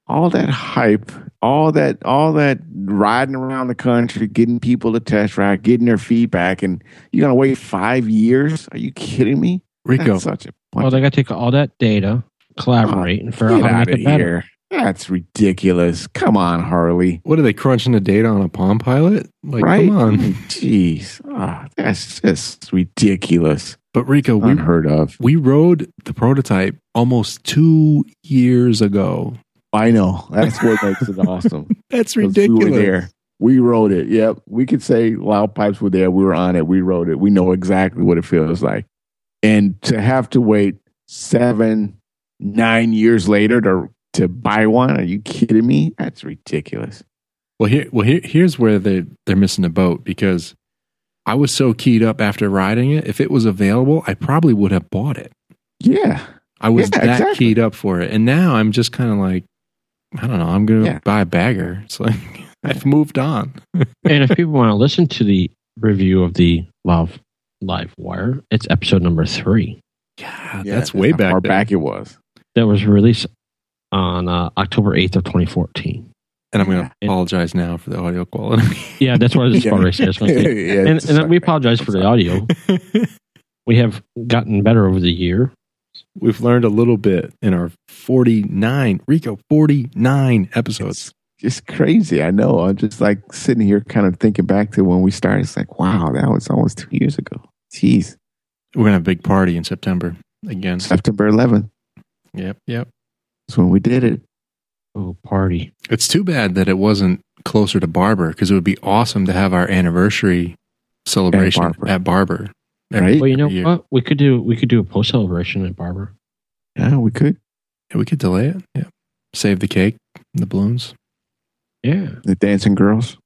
Speaker 3: all that hype, all that, all that riding around the country, getting people to test ride, getting their feedback, and you're gonna wait five years? Are you kidding me?
Speaker 1: Rico,
Speaker 3: That's such a
Speaker 4: point.
Speaker 3: Well,
Speaker 4: they got to take all that data, collaborate, and figure out how to
Speaker 3: of
Speaker 4: make it better.
Speaker 3: here. That's ridiculous. Come on, Harley.
Speaker 1: what are they crunching the data on a Palm Pilot? Like,
Speaker 3: right?
Speaker 1: come on.
Speaker 3: Jeez. Ah, that's just ridiculous.
Speaker 1: But Rico, we
Speaker 3: Unheard of.
Speaker 1: we rode the prototype almost two years ago.
Speaker 3: I know. That's what makes it awesome.
Speaker 1: That's ridiculous.
Speaker 3: We were there. We rode it. Yep. We could say Loud Pipes were there. We were on it. We rode it. We know exactly what it feels like. And to have to wait seven, nine years later to to buy one, are you kidding me? That's ridiculous.
Speaker 1: Well, here, well, here, here's where they they're missing the boat because I was so keyed up after riding it. If it was available, I probably would have bought it.
Speaker 3: Yeah.
Speaker 1: I was
Speaker 3: Yeah,
Speaker 1: that
Speaker 3: exactly.
Speaker 1: keyed up for it, and now I'm just kind of like, I don't know. I'm gonna
Speaker 3: Yeah.
Speaker 1: buy a bagger. It's like I've moved on.
Speaker 4: and if people want to listen to the review of the Love LiveWire, it's episode number three
Speaker 1: Yeah,
Speaker 3: Yeah,
Speaker 1: that's way
Speaker 3: how
Speaker 1: back.
Speaker 3: far
Speaker 1: then.
Speaker 3: back it was.
Speaker 4: that was released on uh, October 8th of 2014.
Speaker 1: And I'm going to
Speaker 4: Yeah.
Speaker 1: apologize now for the audio quality.
Speaker 4: Yeah, that's what I was
Speaker 3: Yeah.
Speaker 4: about to say. I was gonna say.
Speaker 3: Yeah,
Speaker 4: And,
Speaker 3: it's
Speaker 4: and
Speaker 3: like-
Speaker 4: we apologize for the audio. We have gotten better over the year.
Speaker 1: We've learned a little bit in our 49 Rico 49 episodes.
Speaker 3: It's just crazy. I know. I'm just like sitting here kind of thinking back to when we started. It's like, wow, that was almost two years ago. Jeez.
Speaker 1: We're gonna have a big party in September again.
Speaker 3: September 11th
Speaker 1: Yep, yep.
Speaker 3: That's when we did it.
Speaker 4: Oh, party.
Speaker 1: It's too bad that it wasn't closer to Barber because it would be awesome to have our anniversary celebration
Speaker 3: Barber.
Speaker 1: at Barber.
Speaker 3: Right?
Speaker 4: Well, you know
Speaker 1: year.
Speaker 4: what? We could do we could do a post celebration at Barber.
Speaker 3: Yeah, we could.
Speaker 1: Yeah, we could delay it. Yeah, save the cake, the balloons,
Speaker 4: Yeah,
Speaker 3: The dancing girls.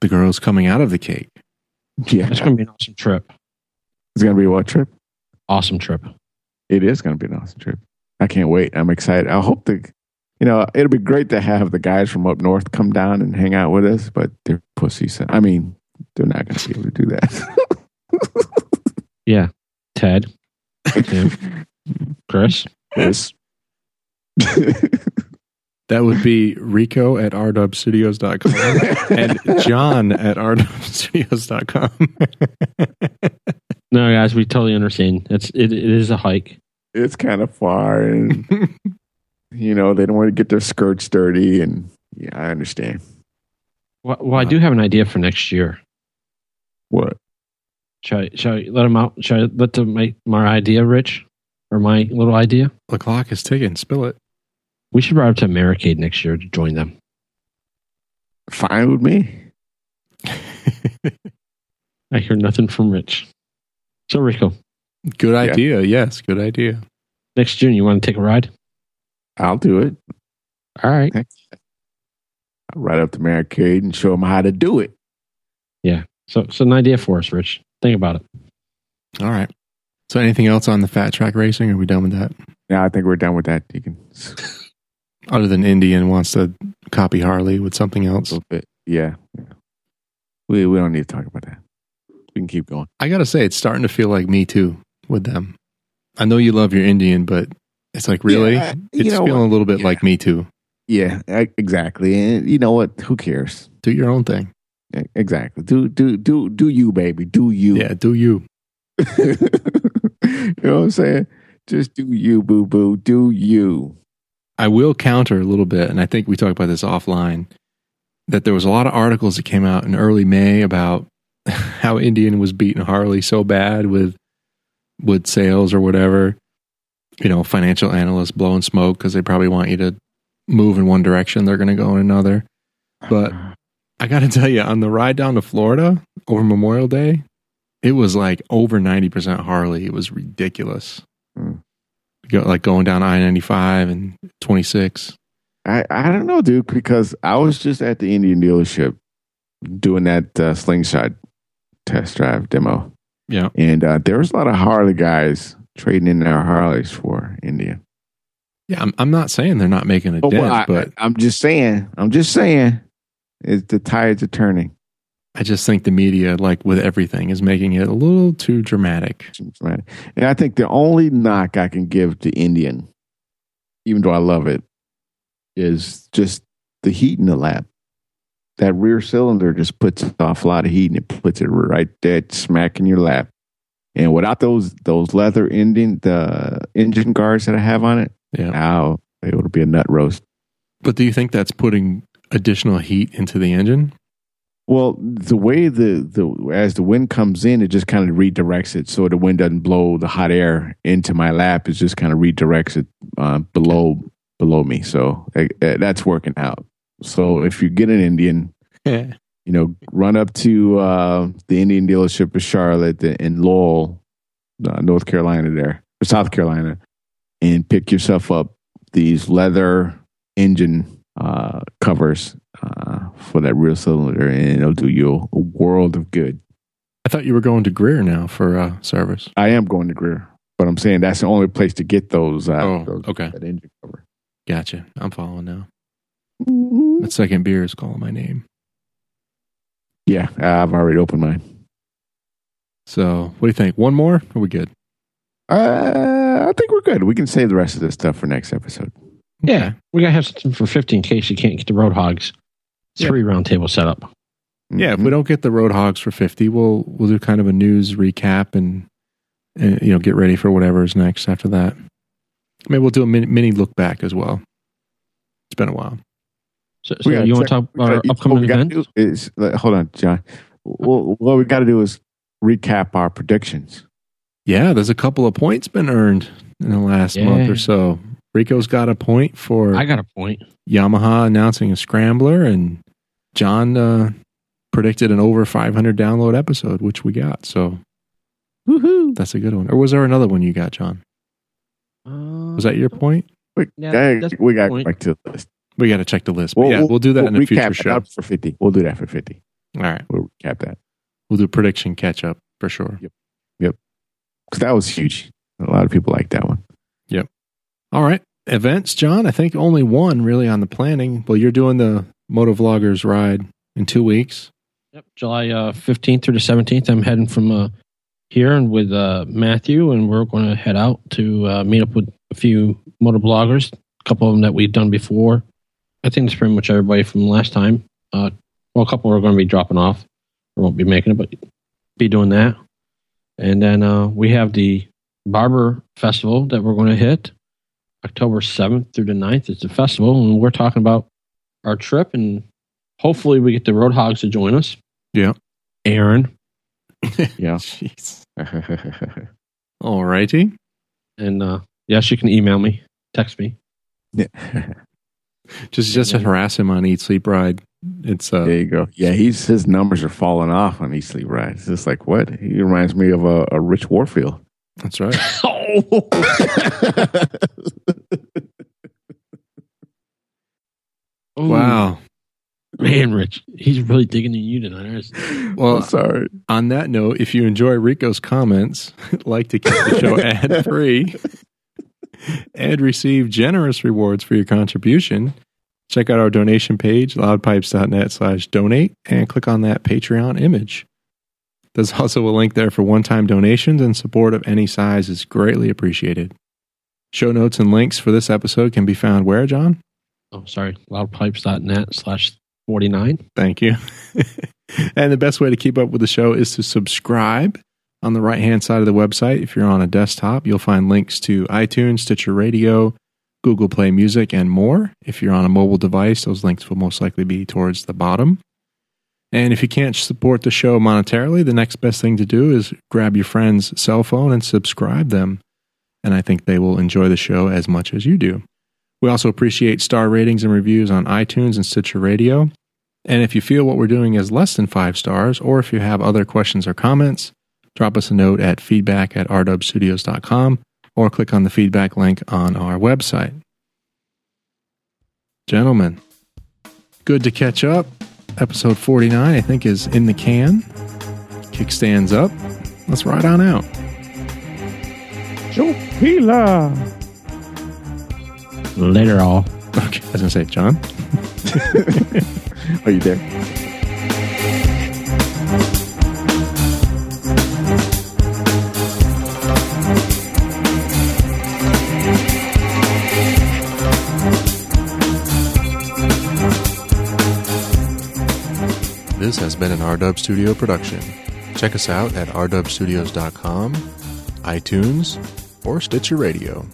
Speaker 1: the girls coming out of the cake.
Speaker 3: Yeah.
Speaker 4: It's going to be an awesome trip.
Speaker 3: It's going to be what trip?
Speaker 4: Awesome trip.
Speaker 3: It is going to be an awesome trip. I can't wait. I'm excited. I hope the, you know, it'll be great to have the guys from up north come down and hang out with us, but they're pussies. I mean, they're not going to be able to do that.
Speaker 4: Yeah, Ted, Tim, Chris.
Speaker 3: Yes.
Speaker 1: That would be Rico at rdubstudios.com and John at rdubstudios.com.
Speaker 4: No, guys, we totally understand. It's it, it is a hike.
Speaker 3: it's kind of far, and you know they don't want to get their skirts dirty, and yeah, I understand.
Speaker 4: Well, well, I do have an idea for next year.
Speaker 3: What?
Speaker 4: Shall I, shall I let them out? Shall I let the, my my idea, Rich, or my little idea?
Speaker 1: the clock is ticking. Spill it.
Speaker 4: We should ride up to Americade next year to join them.
Speaker 3: Fine with me.
Speaker 4: I hear nothing from Rich. So Rico,
Speaker 1: Good idea. Yes, good idea.
Speaker 4: next June you want to take a ride?
Speaker 3: I'll do it.
Speaker 4: All right.
Speaker 3: I'll ride up to Barricade and show them how to do it. Yeah.
Speaker 4: So so an idea for us, Rich. Think about it.
Speaker 1: All right. So, anything else on the fat track racing? Are we done with that?
Speaker 3: Yeah, I think we're done with that. You can
Speaker 1: Other than Indian wants to copy Harley with something else.
Speaker 3: a little bit. Yeah. yeah. We we don't need to talk about that. We can keep going.
Speaker 1: I got to say, it's starting to feel like me too with them. I know you love your Indian, but it's like, really?
Speaker 3: Yeah,
Speaker 1: it's feeling
Speaker 3: what?
Speaker 1: a little bit
Speaker 3: Yeah.
Speaker 1: like me too.
Speaker 3: Yeah, exactly. And you know what? Who cares?
Speaker 1: Do your own thing.
Speaker 3: Exactly. Do do do do you, baby? Do you?
Speaker 1: Yeah, do you.
Speaker 3: you know what I'm saying? Just do you, boo boo. Do you?
Speaker 1: I will counter a little bit, and I think we talked about this offline. That there was a lot of articles that came out in early May about how Indian was beating Harley so bad with with sales or whatever. You know, financial analysts blowing smoke because they probably want you to move in one direction, they're going to go in another. But I got to tell you, on the ride down to Florida over Memorial Day, it was like over ninety percent Harley. It was ridiculous. Go, like going down I ninety five and twenty six.
Speaker 3: I I don't know, dude, because I was just at the Indian dealership doing that uh, slingshot test drive demo,
Speaker 1: Yeah,
Speaker 3: and uh, there was a lot of Harley guys trading in their Harleys for Indian.
Speaker 1: yeah. I'm, I'm not saying they're not making a
Speaker 3: Oh,
Speaker 1: dent,
Speaker 3: well, I,
Speaker 1: but
Speaker 3: I'm just saying. I'm just saying. It's the tides are turning.
Speaker 1: I just think the media, like with everything, is making it a little too dramatic.
Speaker 3: And I think the only knock I can give to Indian, even though I love it, is just the heat in the lap. That rear cylinder just puts off a lot of heat and it puts it right there smack in your lap. And without those those leather Indian the engine guards that I have on it,
Speaker 1: Yeah.
Speaker 3: now it would be a nut roast.
Speaker 1: But do you think that's putting additional heat into the engine?
Speaker 3: Well, the way the the as the wind comes in, it just kind of redirects it, so the wind doesn't blow the hot air into my lap. It just kind of redirects it uh, below below me. So uh, that's working out. So if you get an Indian, you know, run up to uh, the Indian dealership of Charlotte in Lowell, uh, North Carolina, there or South Carolina, and pick yourself up these leather engine uh, covers uh, for that rear cylinder, and it'll do you a world of good.
Speaker 1: I thought you were going to Greer now for uh, service.
Speaker 3: I am going to Greer, but I'm saying that's the only place to get those. Uh,
Speaker 1: Oh,
Speaker 3: those-
Speaker 1: okay.
Speaker 3: That engine cover.
Speaker 1: Gotcha. I'm following now.
Speaker 3: Mm-hmm.
Speaker 1: That second beer is calling my name.
Speaker 3: Yeah, I've already opened mine.
Speaker 1: So, what do you think? One more? Are we good?
Speaker 3: Uh, I think we're good. We can save the rest of this stuff for next episode.
Speaker 4: Yeah, we gotta have something for fifty in case you can't get the road hogs.
Speaker 1: Yeah.
Speaker 4: Three round table setup.
Speaker 1: Yeah, if we don't get the Road Hogs for 50, we'll we'll do kind of a news recap and, and you know, get ready for whatever is next after that. Maybe we'll do a mini, mini look back as well. It's been a while.
Speaker 4: So,
Speaker 3: We
Speaker 4: so you want to talk about our
Speaker 3: gotta-
Speaker 4: upcoming
Speaker 3: what
Speaker 4: events?
Speaker 3: do Is, hold on, John. Well, what we got to do is recap our predictions.
Speaker 1: Yeah, there's a couple of points been earned in the last
Speaker 4: Yeah.
Speaker 1: month or so. Rico's got a point for
Speaker 4: I got a point.
Speaker 1: Yamaha announcing a scrambler, and John uh, predicted an over 500 download episode, which we got. So
Speaker 3: Woohoo!
Speaker 1: that's a good one. Or was there another one you got, John?
Speaker 4: Uh,
Speaker 1: Was that your point?
Speaker 3: We,
Speaker 4: Yeah,
Speaker 3: yeah, we got
Speaker 4: point.
Speaker 3: back to the list.
Speaker 1: We got to check the list. But yeah, we'll do that in a
Speaker 3: recap
Speaker 1: future show.
Speaker 3: up for fifty. We'll do that for fifty.
Speaker 1: All right.
Speaker 3: We'll recap that
Speaker 1: We'll do prediction catch up for sure. Yep. Yep.
Speaker 3: Because that was huge. A lot of people like that one. Yep.
Speaker 1: All right. Events, John. I think only one really on the planning. Well, you're doing the Motovloggers ride in two weeks.
Speaker 4: Yep, July uh, 15th through the 17th. I'm heading from uh, here and with uh, Matthew, and we're going to head out to uh, meet up with a few motovloggers, a couple of them that we've done before. I think it's pretty much everybody from last time. Uh, well, a couple are going to be dropping off. I won't be making it, but be doing that. And then uh, we have the Barber Festival that we're going to hit October 7th through the 9th. It's a festival, and we're talking about our trip, and hopefully we get the Road Hogs to join us.
Speaker 1: Yeah.
Speaker 4: Aaron,
Speaker 3: Yeah.
Speaker 1: Jeez. All righty.
Speaker 4: and uh, yes, you can email me, text me.
Speaker 1: Just just to harass him on Eat Sleep Ride. It's uh
Speaker 3: there you go. Yeah, he's his numbers are falling off on Eat Sleep Ride. It's just like what? He reminds me of a, a Rich Warfield.
Speaker 1: that's right.
Speaker 4: Oh,
Speaker 1: Wow.
Speaker 4: man, Rich, he's really digging in you tonight. aren't
Speaker 1: Well,
Speaker 3: I'm sorry.
Speaker 1: On that note, if you enjoy Rico's comments, like to keep the show ad free and receive generous rewards for your contribution, check out our donation page, loudpipes.net slash donate, and click on that Patreon image. There's also a link there for one time donations, and support of any size is greatly appreciated. Show notes and links for this episode can be found where, John?
Speaker 4: Oh, sorry, loudpipes.net slash 49.
Speaker 1: Thank you. and the best way to keep up with the show is to subscribe on the right hand side of the website. If you're on a desktop, you'll find links to iTunes, Stitcher Radio, Google Play Music, and more. If you're on a mobile device, those links will most likely be towards the bottom. And if you can't support the show monetarily, the next best thing to do is grab your friend's cell phone and subscribe them. And I think they will enjoy the show as much as you do. We also appreciate star ratings and reviews on iTunes and Stitcher Radio. And if you feel what we're doing is less than five stars, or if you have other questions or comments, drop us a note at feedback at rdubstudios.com or click on the feedback link on our website. Gentlemen, good to catch up. Episode 49, I think, is in the can. Kickstands up. Let's ride on out.
Speaker 3: Joe Pila.
Speaker 4: Later, all.
Speaker 1: Okay, I was going to say, John.
Speaker 3: Are you there?
Speaker 1: This has been an RDub Studio production. Check us out at rdubstudios.com, iTunes, or Stitcher Radio.